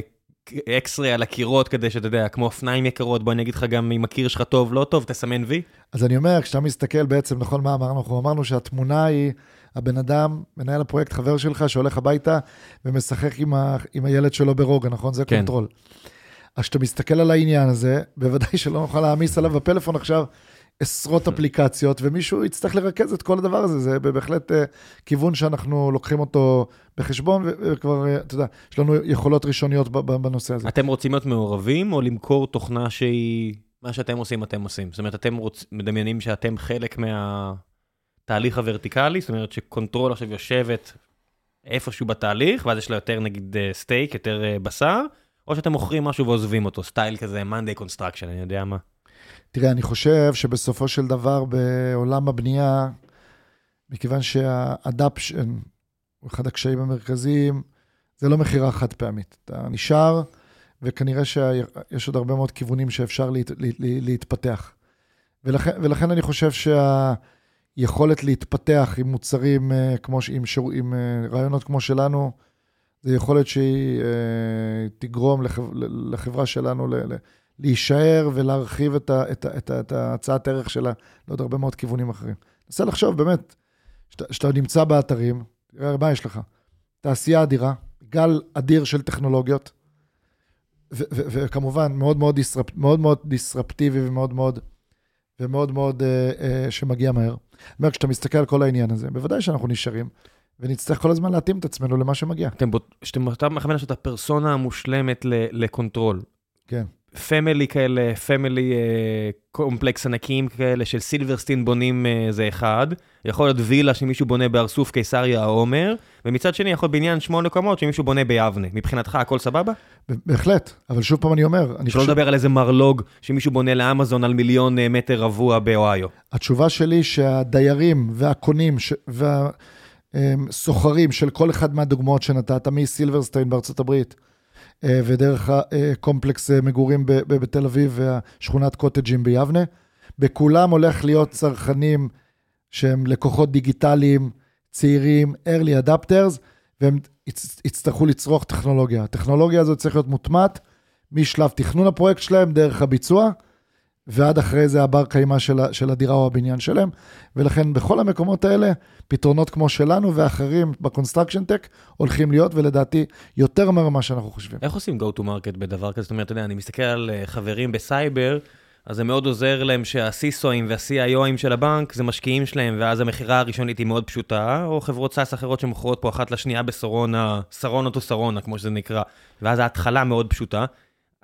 X-ray על הקירות כדי שאתה יודע, כמו אופניים יקרות, בוא אני אגיד לך גם אם הקיר שלך טוב, לא טוב, תסמן וי. אז אני אומר, כשאתה מסתכל בעצם, נכון מה אמרנו? אנחנו אמרנו שהתמונה היא הבן אדם, מנהל הפרויקט, חבר שלך, שהולך הביתה ומשחק עם, ה, עם הילד שלו ברוגע, נכון? זה כן. קונטרול. אז כשאתה מסתכל על העניין הזה, בוודאי שלא נוכל להעמיס עליו בפלאפון עכשיו עשרות אפליקציות, ומישהו יצטרך לרכז את כל הדבר הזה, זה בהחלט uh, כיוון שאנחנו לוקחים אותו בחשבון, וכבר, uh, אתה יודע, יש לנו יכולות ראשוניות בנושא הזה. אתם רוצים להיות מעורבים, או למכור תוכנה שהיא, מה שאתם עושים, אתם עושים? זאת אומרת, אתם רוצ... מדמיינים שאתם חלק מהתהליך הוורטיקלי, זאת אומרת שקונטרול עכשיו יושבת איפשהו בתהליך, ואז יש לה יותר נגיד stake, אה, יותר בשר, או שאתם מוכרים משהו ועוזבים אותו, סטייל כזה, Monday Construction, אני יודע מה. תראה, אני חושב שבסופו של דבר בעולם הבנייה, מכיוון שהאדפשן הוא אחד הקשיים המרכזיים, זה לא מכירה חד פעמית. אתה נשאר, וכנראה שיש עוד הרבה מאוד כיוונים שאפשר להת, לה, להתפתח. ולכן, ולכן אני חושב שהיכולת להתפתח עם מוצרים, אה, כמו, עם, שור, עם אה, רעיונות כמו שלנו, זה יכולת שהיא אה, תגרום לחברה שלנו להישאר ולהרחיב את, ה, את, ה, את, ה, את ההצעת ערך שלה לעוד הרבה מאוד כיוונים אחרים. נסה לחשוב באמת, כשאתה נמצא באתרים, תראה מה יש לך. תעשייה אדירה, גל אדיר של טכנולוגיות, וכמובן, מאוד מאוד, disrup, מאוד מאוד disruptive י ומאוד מאוד, ומאוד מאוד אה, אה, שמגיע מהר. זאת אומרת, כשאתה מסתכל על כל העניין הזה, בוודאי שאנחנו נשארים, ונצטרך כל הזמן להתאים את עצמנו למה שמגיע. אתם, אתה מכוון לעשות את הפרסונה המושלמת לקונטרול. כן. family כאלה, family complex ענקיים כאלה של סילברסטין בונים uh, זה אחד, יכול להיות וילה שמישהו בונה בארסוף קיסריה עומר, ומצד שני יכול להיות בניין שמונה קומות שמישהו בונה ביבנה. מבחינתך הכל סבבה? בהחלט, אבל שוב פעם אני אומר, אני חושב... שלא לדבר על איזה מרלוג שמישהו בונה לאמזון על מיליון uh, מטר רבוע באוהיו. התשובה שלי שהדיירים והקונים ש... והסוחרים של כל אחד מהדוגמאות שנתת, מסילברסטיין בארצות הברית, אה, ודרך הקומפלקס אה, מגורים בתל אביב והשכונת קוטג'ים ביבנה. בכולם הולך להיות צרכנים שהם לקוחות דיגיטליים, צעירים, early adapters, והם יצטרכו לצרוך טכנולוגיה. הטכנולוגיה הזאת צריך להיות מוטמעת משלב תכנון הפרויקט שלהם, דרך הביצוע, ועד אחרי זה הבר קיימא של, של הדירה או הבניין שלהם. ולכן בכל המקומות האלה, פתרונות כמו שלנו ואחרים ב-construction tech הולכים להיות, ולדעתי, יותר מהר ממה שאנחנו חושבים. איך עושים go to market בדבר כזה? זאת אומרת, אתה יודע, אני מסתכל על אה, חברים בסייבר, אז זה מאוד עוזר להם שה-CISOאים וה-CIOים של הבנק זה משקיעים שלהם, ואז המכירה הראשונית היא מאוד פשוטה, או חברות SaaS אחרות שמוכרות פה אחת לשנייה בשרונה, שרונה to שרונה, כמו שזה נקרא, ואז ההתחלה מאוד פשוטה.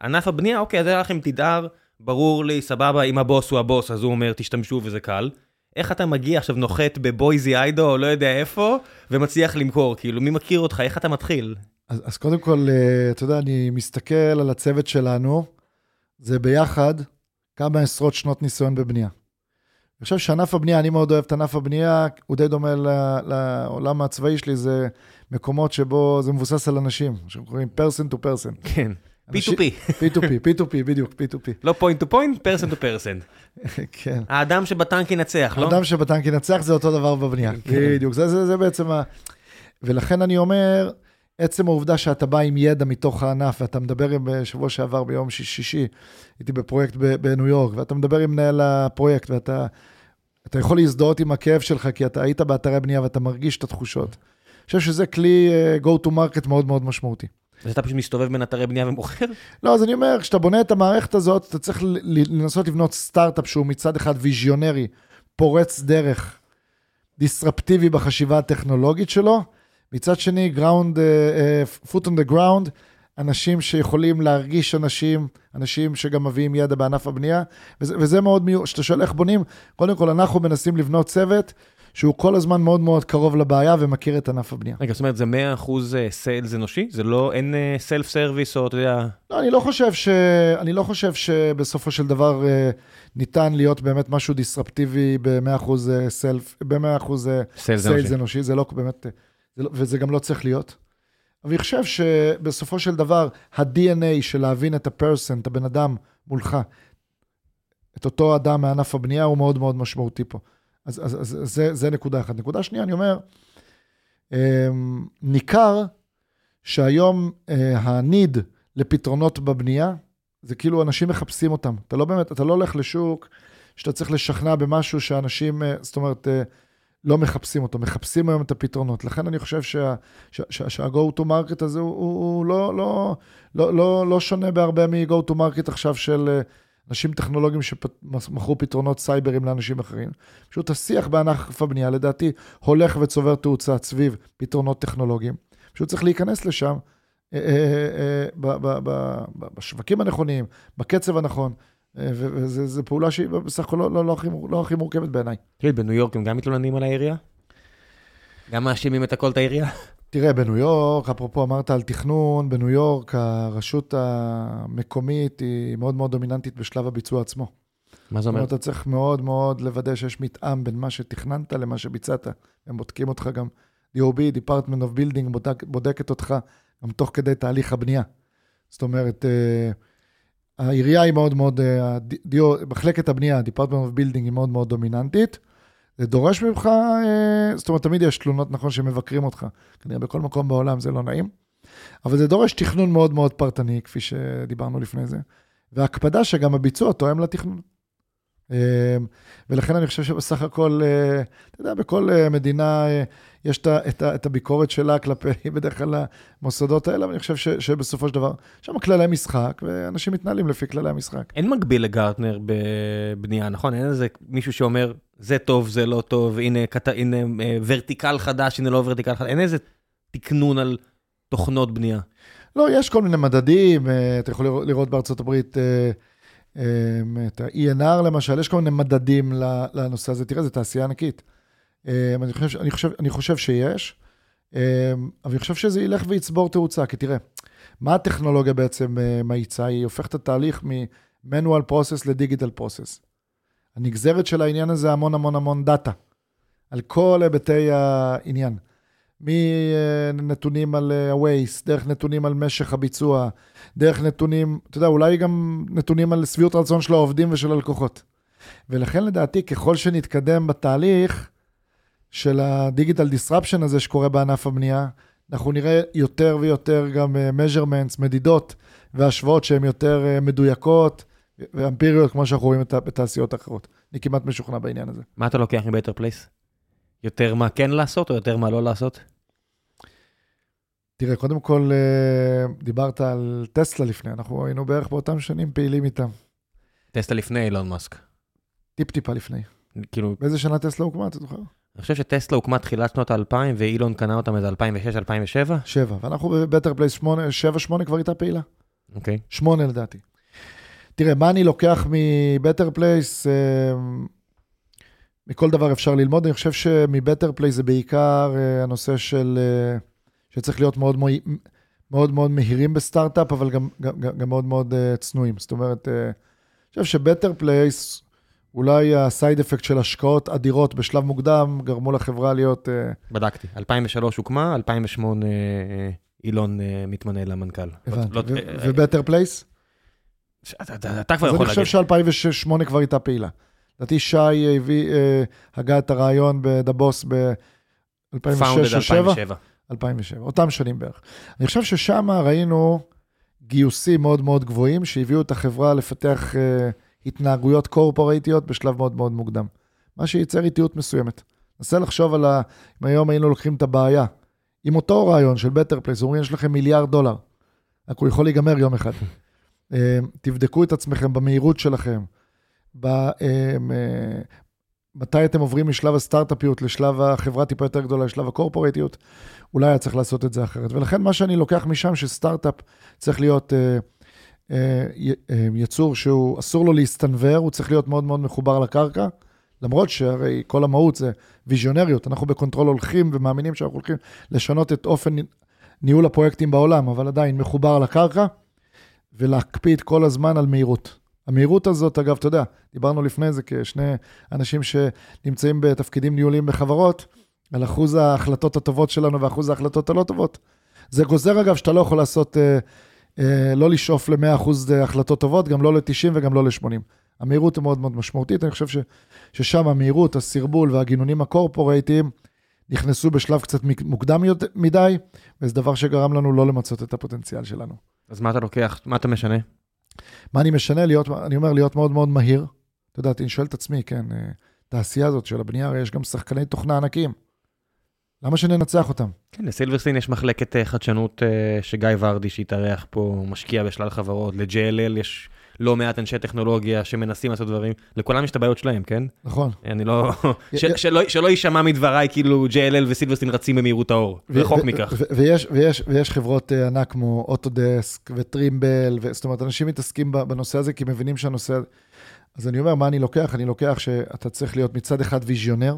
ענף הבנייה, אוקיי, אז היה לכם תדהר. ברור לי, סבבה, אם הבוס הוא הבוס, אז הוא אומר, תשתמשו וזה קל. איך אתה מגיע עכשיו, נוחת בבויזי איידו, או לא יודע איפה, ומצליח למכור? כאילו, מי מכיר אותך? איך אתה מתחיל? אז, אז קודם כל, אה, אתה יודע, אני מסתכל על הצוות שלנו, זה ביחד כמה עשרות שנות ניסיון בבנייה. אני חושב שענף הבנייה, אני מאוד אוהב את ענף הבנייה, הוא די דומה לעולם הצבאי שלי, זה מקומות שבו זה מבוסס על אנשים, שקוראים person to person. כן. P2P. P2P, P2P, בדיוק, P2P. לא point to point, person to person. כן. האדם שבטנק ינצח, לא? האדם שבטנק ינצח זה אותו דבר בבנייה. כן. בדיוק, זה, זה, זה בעצם ה... ולכן אני אומר, עצם העובדה שאתה בא עם ידע מתוך הענף, ואתה מדבר עם, בשבוע שעבר ביום שישי, הייתי בפרויקט בניו יורק, ואתה מדבר עם מנהל הפרויקט, ואתה אתה יכול להזדהות עם הכאב שלך, כי אתה היית באתרי בנייה ואתה מרגיש את התחושות. אני חושב שזה כלי uh, go to market מאוד מאוד משמעותי. אז אתה פשוט מסתובב בין אתרי בנייה ומוכר? לא, אז אני אומר, כשאתה בונה את המערכת הזאת, אתה צריך לנסות לבנות סטארט-אפ שהוא מצד אחד ויז'יונרי, פורץ דרך, דיסרפטיבי בחשיבה הטכנולוגית שלו, מצד שני, ground, uh, foot on the ground, אנשים שיכולים להרגיש אנשים, אנשים שגם מביאים ידע בענף הבנייה, וזה, וזה מאוד מיוחד, כשאתה שואל איך בונים, קודם כל אנחנו מנסים לבנות צוות שהוא כל הזמן מאוד מאוד קרוב לבעיה ומכיר את ענף הבנייה. רגע, זאת אומרת, זה 100% sales אנושי? זה לא, אין self uh, service או אתה יודע... לא, אני לא חושב, ש... אני לא חושב שבסופו של דבר uh, ניתן להיות באמת משהו דיסרפטיבי ב-100% self, ב-100% sales אנושי, זה לא באמת, זה לא, וזה גם לא צריך להיות. אני חושב שבסופו של דבר, ה-DNA של להבין את ה-person, את הבן אדם מולך, את אותו אדם מענף הבנייה, הוא מאוד מאוד משמעותי פה. אז, אז, אז זה, זה נקודה אחת. נקודה שנייה, אני אומר, אמ, ניכר שהיום אה, הניד לפתרונות בבנייה, זה כאילו אנשים מחפשים אותם. אתה לא באמת, אתה לא הולך לשוק שאתה צריך לשכנע במשהו שאנשים, אה, זאת אומרת, אה, לא מחפשים אותו, מחפשים היום את הפתרונות. לכן אני חושב שה-go to market הזה הוא, הוא לא, לא, לא, לא, לא שונה בהרבה מ-go to market עכשיו של אנשים טכנולוגיים שמכרו פתרונות סייברים לאנשים אחרים. פשוט השיח בענף הבנייה, לדעתי, הולך וצובר תאוצה סביב פתרונות טכנולוגיים. פשוט צריך להיכנס לשם אה, אה, אה, בשווקים הנכונים, בקצב הנכון. וזו פעולה שהיא בסך הכל לא, לא, לא, לא הכי מורכבת בעיניי. תגיד, בניו יורק הם גם מתלוננים על העירייה? גם מאשימים את הכל את העירייה? תראה, בניו יורק, אפרופו אמרת על תכנון, בניו יורק הרשות המקומית היא מאוד מאוד דומיננטית בשלב הביצוע עצמו. מה זה אומר? אתה צריך מאוד מאוד לוודא שיש מתאם בין מה שתכננת למה שביצעת. הם בודקים אותך גם, DOB, Department of Building, בודק, בודקת אותך גם תוך כדי תהליך הבנייה. זאת אומרת, אה, העירייה היא מאוד מאוד, אה, מחלקת הבנייה, Department of Building היא מאוד מאוד דומיננטית. זה דורש ממך, אה, זאת אומרת, תמיד יש תלונות, נכון, שמבקרים אותך. כנראה בכל מקום בעולם זה לא נעים. אבל זה דורש תכנון מאוד מאוד פרטני, כפי שדיברנו לפני זה, והקפדה שגם הביצוע תואם לתכנון. ולכן אני חושב שבסך הכל, אתה יודע, בכל מדינה יש את הביקורת שלה כלפי בדרך כלל המוסדות האלה, אבל אני חושב שבסופו של דבר, יש שם כללי משחק, ואנשים מתנהלים לפי כללי המשחק. אין מקביל לגרטנר בבנייה, נכון? אין איזה מישהו שאומר, זה טוב, זה לא טוב, הנה, הנה ורטיקל חדש, הנה לא ורטיקל חדש, אין איזה תקנון על תוכנות בנייה. לא, יש כל מיני מדדים, אה, אתה יכול לראות בארצות הברית אה, אה, את ה-ENR למשל, יש כל מיני מדדים לנושא הזה. תראה, זו תעשייה ענקית. אני חושב, אני, חושב, אני חושב שיש, אבל אני חושב שזה ילך ויצבור תאוצה, כי תראה, מה הטכנולוגיה בעצם מאיצה? היא הופכת את התהליך מ-manual process ל-digital process. הנגזרת של העניין הזה המון המון המון דאטה, על כל היבטי העניין. מנתונים על ה-Waze, דרך נתונים על משך הביצוע, דרך נתונים, אתה יודע, אולי גם נתונים על שביעות רצון של העובדים ושל הלקוחות. ולכן לדעתי, ככל שנתקדם בתהליך של ה-Digital Disruption הזה שקורה בענף הבנייה, אנחנו נראה יותר ויותר גם אה, measurements, מדידות והשוואות שהן יותר אה, מדויקות ואמפיריות, כמו שאנחנו רואים בתעשיות אחרות. אני כמעט משוכנע בעניין הזה. מה אתה לוקח מבטר פלייס? יותר מה כן לעשות או יותר מה לא לעשות? תראה, קודם כל, אה, דיברת על טסלה לפני, אנחנו היינו בערך באותם שנים פעילים איתם. טסלה לפני אילון מאסק. טיפ-טיפה לפני. כאילו... באיזה שנה טסלה הוקמה, אתה זוכר? אני חושב שטסלה הוקמה תחילת שנות האלפיים, ואילון קנה אותם איזה 2006-2007? 7, ואנחנו בבטר פלייס 7-8 כבר הייתה פעילה. אוקיי. Okay. 8 לדעתי. תראה, מה אני לוקח מבטר פלייס, אה, מכל דבר אפשר ללמוד, אני חושב שמבטר פלייס זה בעיקר אה, הנושא של... שצריך להיות מאוד מאוד, מאוד, מהירים בסטארט-אפ, אבל גם, גם, גם מאוד מאוד צנועים. זאת אומרת, אני חושב שבטר פלייס, אולי הסייד אפקט של השקעות אדירות בשלב מוקדם, גרמו לחברה להיות... בדקתי, 2003 הוקמה, 2008 אילון מתמנה למנכ"ל. הבנתי, לא, ובטר פלייס? אתה כבר יכול להגיד. אז אני חושב ש-2008 כבר הייתה פעילה. לדעתי שי הביא, הגה את הרעיון בדבוס ב-2006 או 2007. 2007, אותם שנים בערך. אני חושב ששם ראינו גיוסים מאוד מאוד גבוהים, שהביאו את החברה לפתח uh, התנהגויות קורפורייטיות בשלב מאוד מאוד מוקדם. מה שייצר איטיות מסוימת. נסה לחשוב על ה... אם היום היינו לוקחים את הבעיה, עם אותו רעיון של Better Place, אומרים, יש לכם מיליארד דולר, רק הוא יכול להיגמר יום אחד. אה, תבדקו את עצמכם במהירות שלכם, ב, אה, מתי אתם עוברים משלב הסטארט-אפיות לשלב החברה טיפה יותר גדולה, לשלב הקורפורטיות, אולי היה צריך לעשות את זה אחרת. ולכן מה שאני לוקח משם, שסטארט-אפ צריך להיות אה, אה, אה, יצור שהוא, אסור לו להסתנוור, הוא צריך להיות מאוד מאוד מחובר לקרקע, למרות שהרי כל המהות זה ויז'ונריות, אנחנו בקונטרול הולכים ומאמינים שאנחנו הולכים לשנות את אופן ניהול הפרויקטים בעולם, אבל עדיין מחובר לקרקע, ולהקפיד כל הזמן על מהירות. המהירות הזאת, אגב, אתה יודע, דיברנו לפני זה כשני אנשים שנמצאים בתפקידים ניהוליים בחברות, על אחוז ההחלטות הטובות שלנו ואחוז ההחלטות הלא טובות. זה גוזר, אגב, שאתה לא יכול לעשות, אה, אה, לא לשאוף ל-100% החלטות טובות, גם לא ל-90 וגם לא ל-80. המהירות היא מאוד מאוד משמעותית, אני חושב ש, ששם המהירות, הסרבול והגינונים הקורפורייטיים נכנסו בשלב קצת מוקדם מדי, וזה דבר שגרם לנו לא למצות את הפוטנציאל שלנו. אז מה אתה לוקח, מה אתה משנה? מה אני משנה? להיות, אני אומר, להיות מאוד מאוד מהיר. אתה יודע, אני שואל את עצמי, כן, התעשייה אה, הזאת של הבנייה, הרי יש גם שחקני תוכנה ענקיים. למה שננצח אותם? כן, לסילברסטין יש מחלקת אה, חדשנות אה, שגיא ורדי שהתארח פה, משקיע בשלל חברות, ל-JLL יש לא מעט אנשי טכנולוגיה שמנסים לעשות דברים, לכולם יש את הבעיות שלהם, כן? נכון. אני לא... שלא יישמע מדבריי כאילו JLL וסילברסטין רצים במהירות האור, רחוק מכך. ויש חברות אה, ענק כמו אוטודסק וטרימבל, זאת אומרת, אנשים מתעסקים בנושא הזה כי מבינים שהנושא... אז אני אומר, מה אני לוקח? אני לוקח שאתה צריך להיות מצד אחד ויזיונר,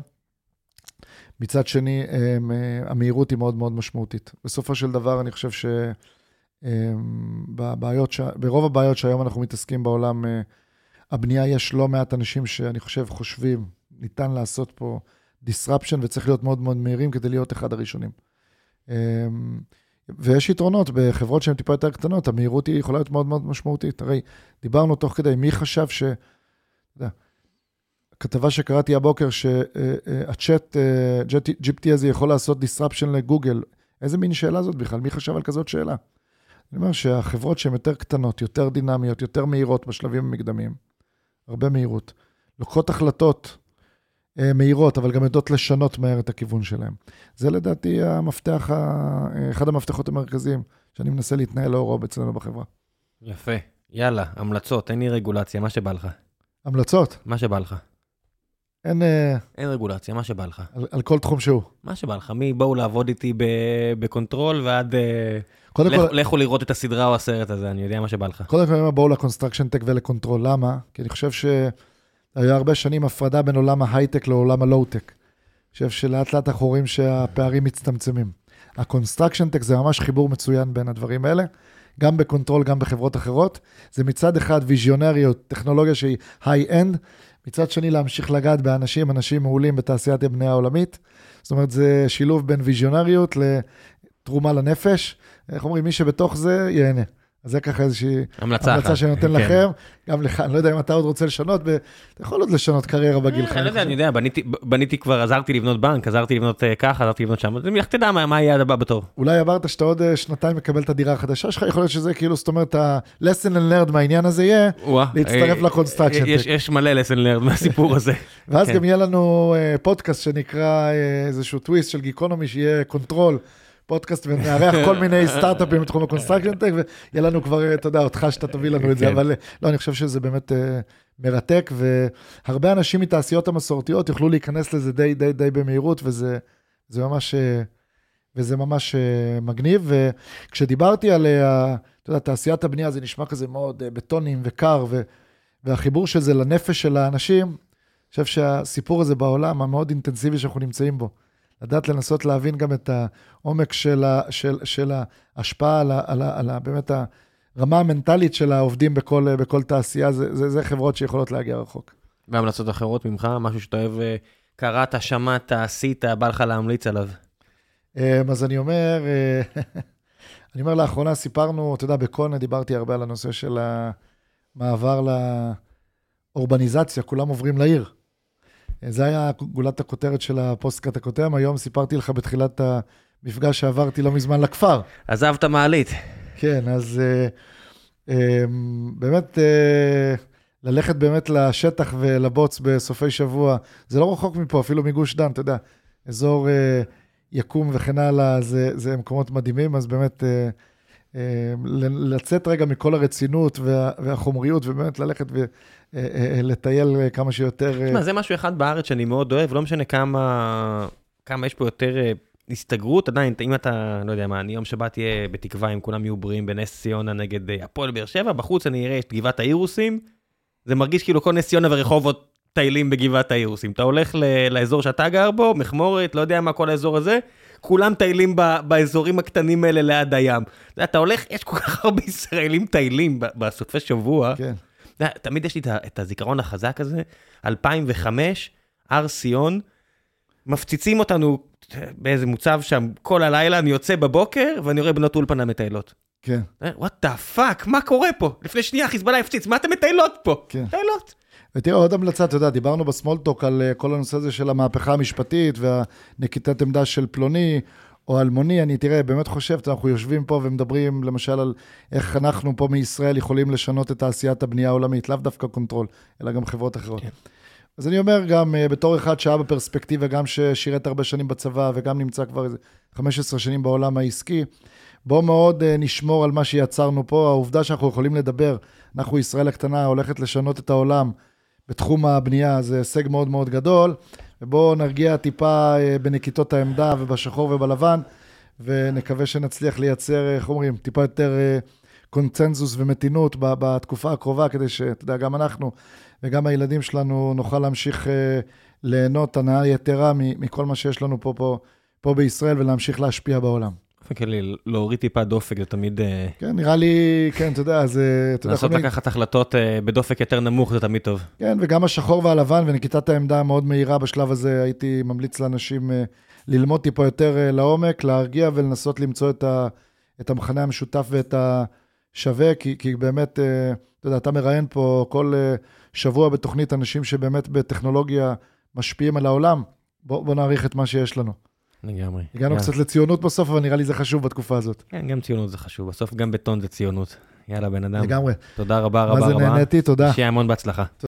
מצד שני, אה, המהירות היא מאוד מאוד משמעותית. בסופו של דבר, אני חושב ש... בבעיות, ש... ברוב הבעיות שהיום אנחנו מתעסקים בעולם אה, הבנייה, יש לא מעט אנשים שאני חושב חושבים, ניתן לעשות פה disruption וצריך להיות מאוד מאוד מהירים כדי להיות אחד הראשונים. ויש יתרונות בחברות שהן טיפה יותר קטנות, המהירות היא יכולה להיות מאוד מאוד משמעותית. הרי דיברנו תוך כדי, מי חשב ש... יודע, כתבה שקראתי הבוקר, שהצ'אט, אה, GPT הזה יכול לעשות disruption לגוגל. איזה מין שאלה זאת בכלל? מי חשב על כזאת שאלה? אני אומר שהחברות שהן יותר קטנות, יותר דינמיות, יותר מהירות בשלבים המקדמיים, הרבה מהירות, לוקחות החלטות אה, מהירות, אבל גם יודעות לשנות מהר את הכיוון שלהם. זה לדעתי המפתח, אה, אחד המפתחות המרכזיים שאני מנסה להתנהל לאורו אצלנו בחברה. יפה. יאללה, המלצות, אין לי רגולציה, מה שבא לך. המלצות, מה שבא לך. אין אה, אין רגולציה, מה שבא לך. על, על כל תחום שהוא. מה שבא לך, מבואו לעבוד איתי ב- בקונטרול ועד... קודם לכו- כל, לכו לראות את הסדרה או הסרט הזה, אני יודע מה שבא לך. קודם כל, בואו ל construction tech ולקונטרול. למה? כי אני חושב שהיה הרבה שנים הפרדה בין עולם ההייטק לעולם הלואו-טק. אני חושב שלאט לאט אנחנו רואים שהפערים מצטמצמים. ה construction tech זה ממש חיבור מצוין בין הדברים האלה, גם בקונטרול, גם בחברות אחרות. זה מצד אחד ויזיונריות, טכנולוגיה שהיא high-end, מצד שני להמשיך לגעת באנשים, אנשים מעולים בתעשיית הבנייה העולמית. זאת אומרת, זה שילוב בין ויזיונריות לתרומה לנפש. איך אומרים, מי שבתוך זה, ייהנה. אז זה ככה איזושהי המלצה. המלצה שאני נותן כן. לכם, גם לך, אני לא יודע אם אתה עוד רוצה לשנות, ו- אתה יכול עוד לשנות קריירה בגילך. אני לא יודע, אני יודע, בניתי- בניתי כבר, עזרתי לבנות בנק, עזרתי לבנות אה, ככה, עזרתי לבנות שם, אז לך תדע מה מה היעד הבא בתור. אולי עברת שאתה עוד אה, שנתיים מקבל את הדירה החדשה שלך, יכול להיות שזה כאילו, זאת אומרת, ה-lesson and learned מהעניין הזה יהיה, וואה, להצטרף אה, ל construction יש-. יש מלא lesson learned מהסיפור הזה. ואז כן. גם יהיה לנו אה, פודקאסט שנקרא אה, איזשהו טוויסט של גיקונומי, שיהיה קונטרול. פודקאסט ונארח כל מיני סטארט-אפים בתחום ה construction tech, ויהיה לנו כבר, אתה יודע, אותך שאתה תביא לנו את זה, כן. אבל אה, לא, אני חושב שזה באמת אה, מרתק, והרבה אנשים מתעשיות המסורתיות יוכלו להיכנס לזה די די די במהירות, וזה זה ממש, אה, וזה ממש מגניב. וכשדיברתי על, אתה יודע, תעשיית הבנייה, זה נשמע כזה מאוד בטונים וקר, ו- והחיבור של זה לנפש של האנשים, אני חושב שהסיפור הזה בעולם, המאוד אינטנסיבי שאנחנו נמצאים בו, לדעת לנסות להבין גם את העומק של, ה, של, של ההשפעה על, ה, על, ה, על ה, באמת הרמה המנטלית של העובדים בכל, בכל תעשייה, זה, זה, זה חברות שיכולות להגיע רחוק. והמלצות אחרות ממך, משהו שאתה אוהב, אה, קראת, שמעת, עשית, בא לך להמליץ עליו. אה, אז אני אומר, אה, אני אומר, לאחרונה סיפרנו, אתה יודע, בקונה דיברתי הרבה על הנושא של המעבר לאורבניזציה, כולם עוברים לעיר. זה היה גולת הכותרת של הפוסטקאט הקודם, היום סיפרתי לך בתחילת המפגש שעברתי לא מזמן לכפר. עזב את המעלית. כן, אז אה, אה, באמת, אה, ללכת באמת לשטח ולבוץ בסופי שבוע, זה לא רחוק מפה, אפילו מגוש דן, אתה יודע, אזור יקום וכן הלאה, זה, זה מקומות מדהימים, אז באמת לצאת רגע מכל הרצינות וה, והחומריות, ובאמת ללכת ולטייל כמה שיותר. אה, תשמע, זה משהו אחד בארץ שאני מאוד אוהב, לא משנה כמה, כמה יש פה יותר אה, הסתגרות, עדיין, אם אתה, לא יודע מה, אני יום שבת אהיה בתקווה, אם כולם יהיו בריאים בנס ציונה נגד אה, הפועל באר שבע, בחוץ אני אראה את גבעת האירוסים, זה מרגיש כאילו כל נס ציונה ורחובות טיילים בגבעת האירוסים. אתה הולך ל- לאזור שאתה גר בו, מכמורת, לא יודע מה כל האזור הזה, כולם טיילים ב- באזורים הקטנים האלה ליד הים. אתה הולך, יש כל כך הרבה ישראלים טיילים ב- בסופי שבוע. כן, אתה יודע, תמיד יש לי את הזיכרון החזק הזה, 2005, הר ציון, מפציצים אותנו באיזה מוצב שם כל הלילה, אני יוצא בבוקר ואני רואה בנות אולפנה מטיילות. כן, what the fuck, מה קורה פה? לפני שנייה חיזבאללה הפציץ, מה אתם מטיילות פה? כן. מטיילות. ותראה, עוד המלצה, אתה יודע, דיברנו ב small talk על אה, כל הנושא הזה של המהפכה המשפטית והנקיטת עמדה של פלוני או אלמוני. אני, תראה, באמת חושב, אנחנו יושבים פה ומדברים למשל על איך אנחנו פה מישראל יכולים לשנות את תעשיית הבנייה העולמית, לאו דווקא קונטרול, אלא גם חברות אחרות. כן. אז אני אומר גם, אה, בתור אחד שהיה בפרספקטיבה, גם ששירת הרבה שנים בצבא וגם נמצא כבר איזה 15 שנים בעולם העסקי, בואו מאוד אה, נשמור על מה שיצרנו פה. העובדה שאנחנו יכולים לדבר, אנחנו ישראל הקטנה הולכת לשנות את העולם בתחום הבנייה, זה הישג מאוד מאוד גדול, ובואו נרגיע טיפה אה, בנקיטות העמדה ובשחור ובלבן, ונקווה שנצליח לייצר, איך אומרים, טיפה יותר אה, קונצנזוס ומתינות בתקופה הקרובה, כדי שאתה יודע, גם אנחנו וגם הילדים שלנו נוכל להמשיך אה, ליהנות הנאה יתרה מכל מה שיש לנו פה, פה, פה בישראל ולהמשיך להשפיע בעולם. באופן כללי, להוריד טיפה דופק זה תמיד... אה, כן, נראה לי, כן, אתה יודע, זה... יודע, לנסות לקחת החלטות אה, בדופק יותר נמוך זה תמיד טוב. כן, וגם השחור והלבן ונקיטת העמדה המאוד מהירה בשלב הזה, הייתי ממליץ לאנשים אה, ללמוד טיפה יותר אה, לעומק, להרגיע ולנסות למצוא את, ה, את המכנה המשותף ואת השווה, כי, כי באמת, אה, אתה יודע, אתה מראיין פה כל אה, שבוע בתוכנית אנשים שבאמת בטכנולוגיה משפיעים על העולם. בוא, בוא נעריך את מה שיש לנו. לגמרי. הגענו. קצת לציונות בסוף, אבל נראה לי זה חשוב בתקופה הזאת. כן, גם ציונות זה חשוב, בסוף גם בטון זה ציונות. יאללה, בן אדם. לגמרי. תודה רבה מה רבה זה רבה. נהניתי, תודה. שיהיה המון בהצלחה.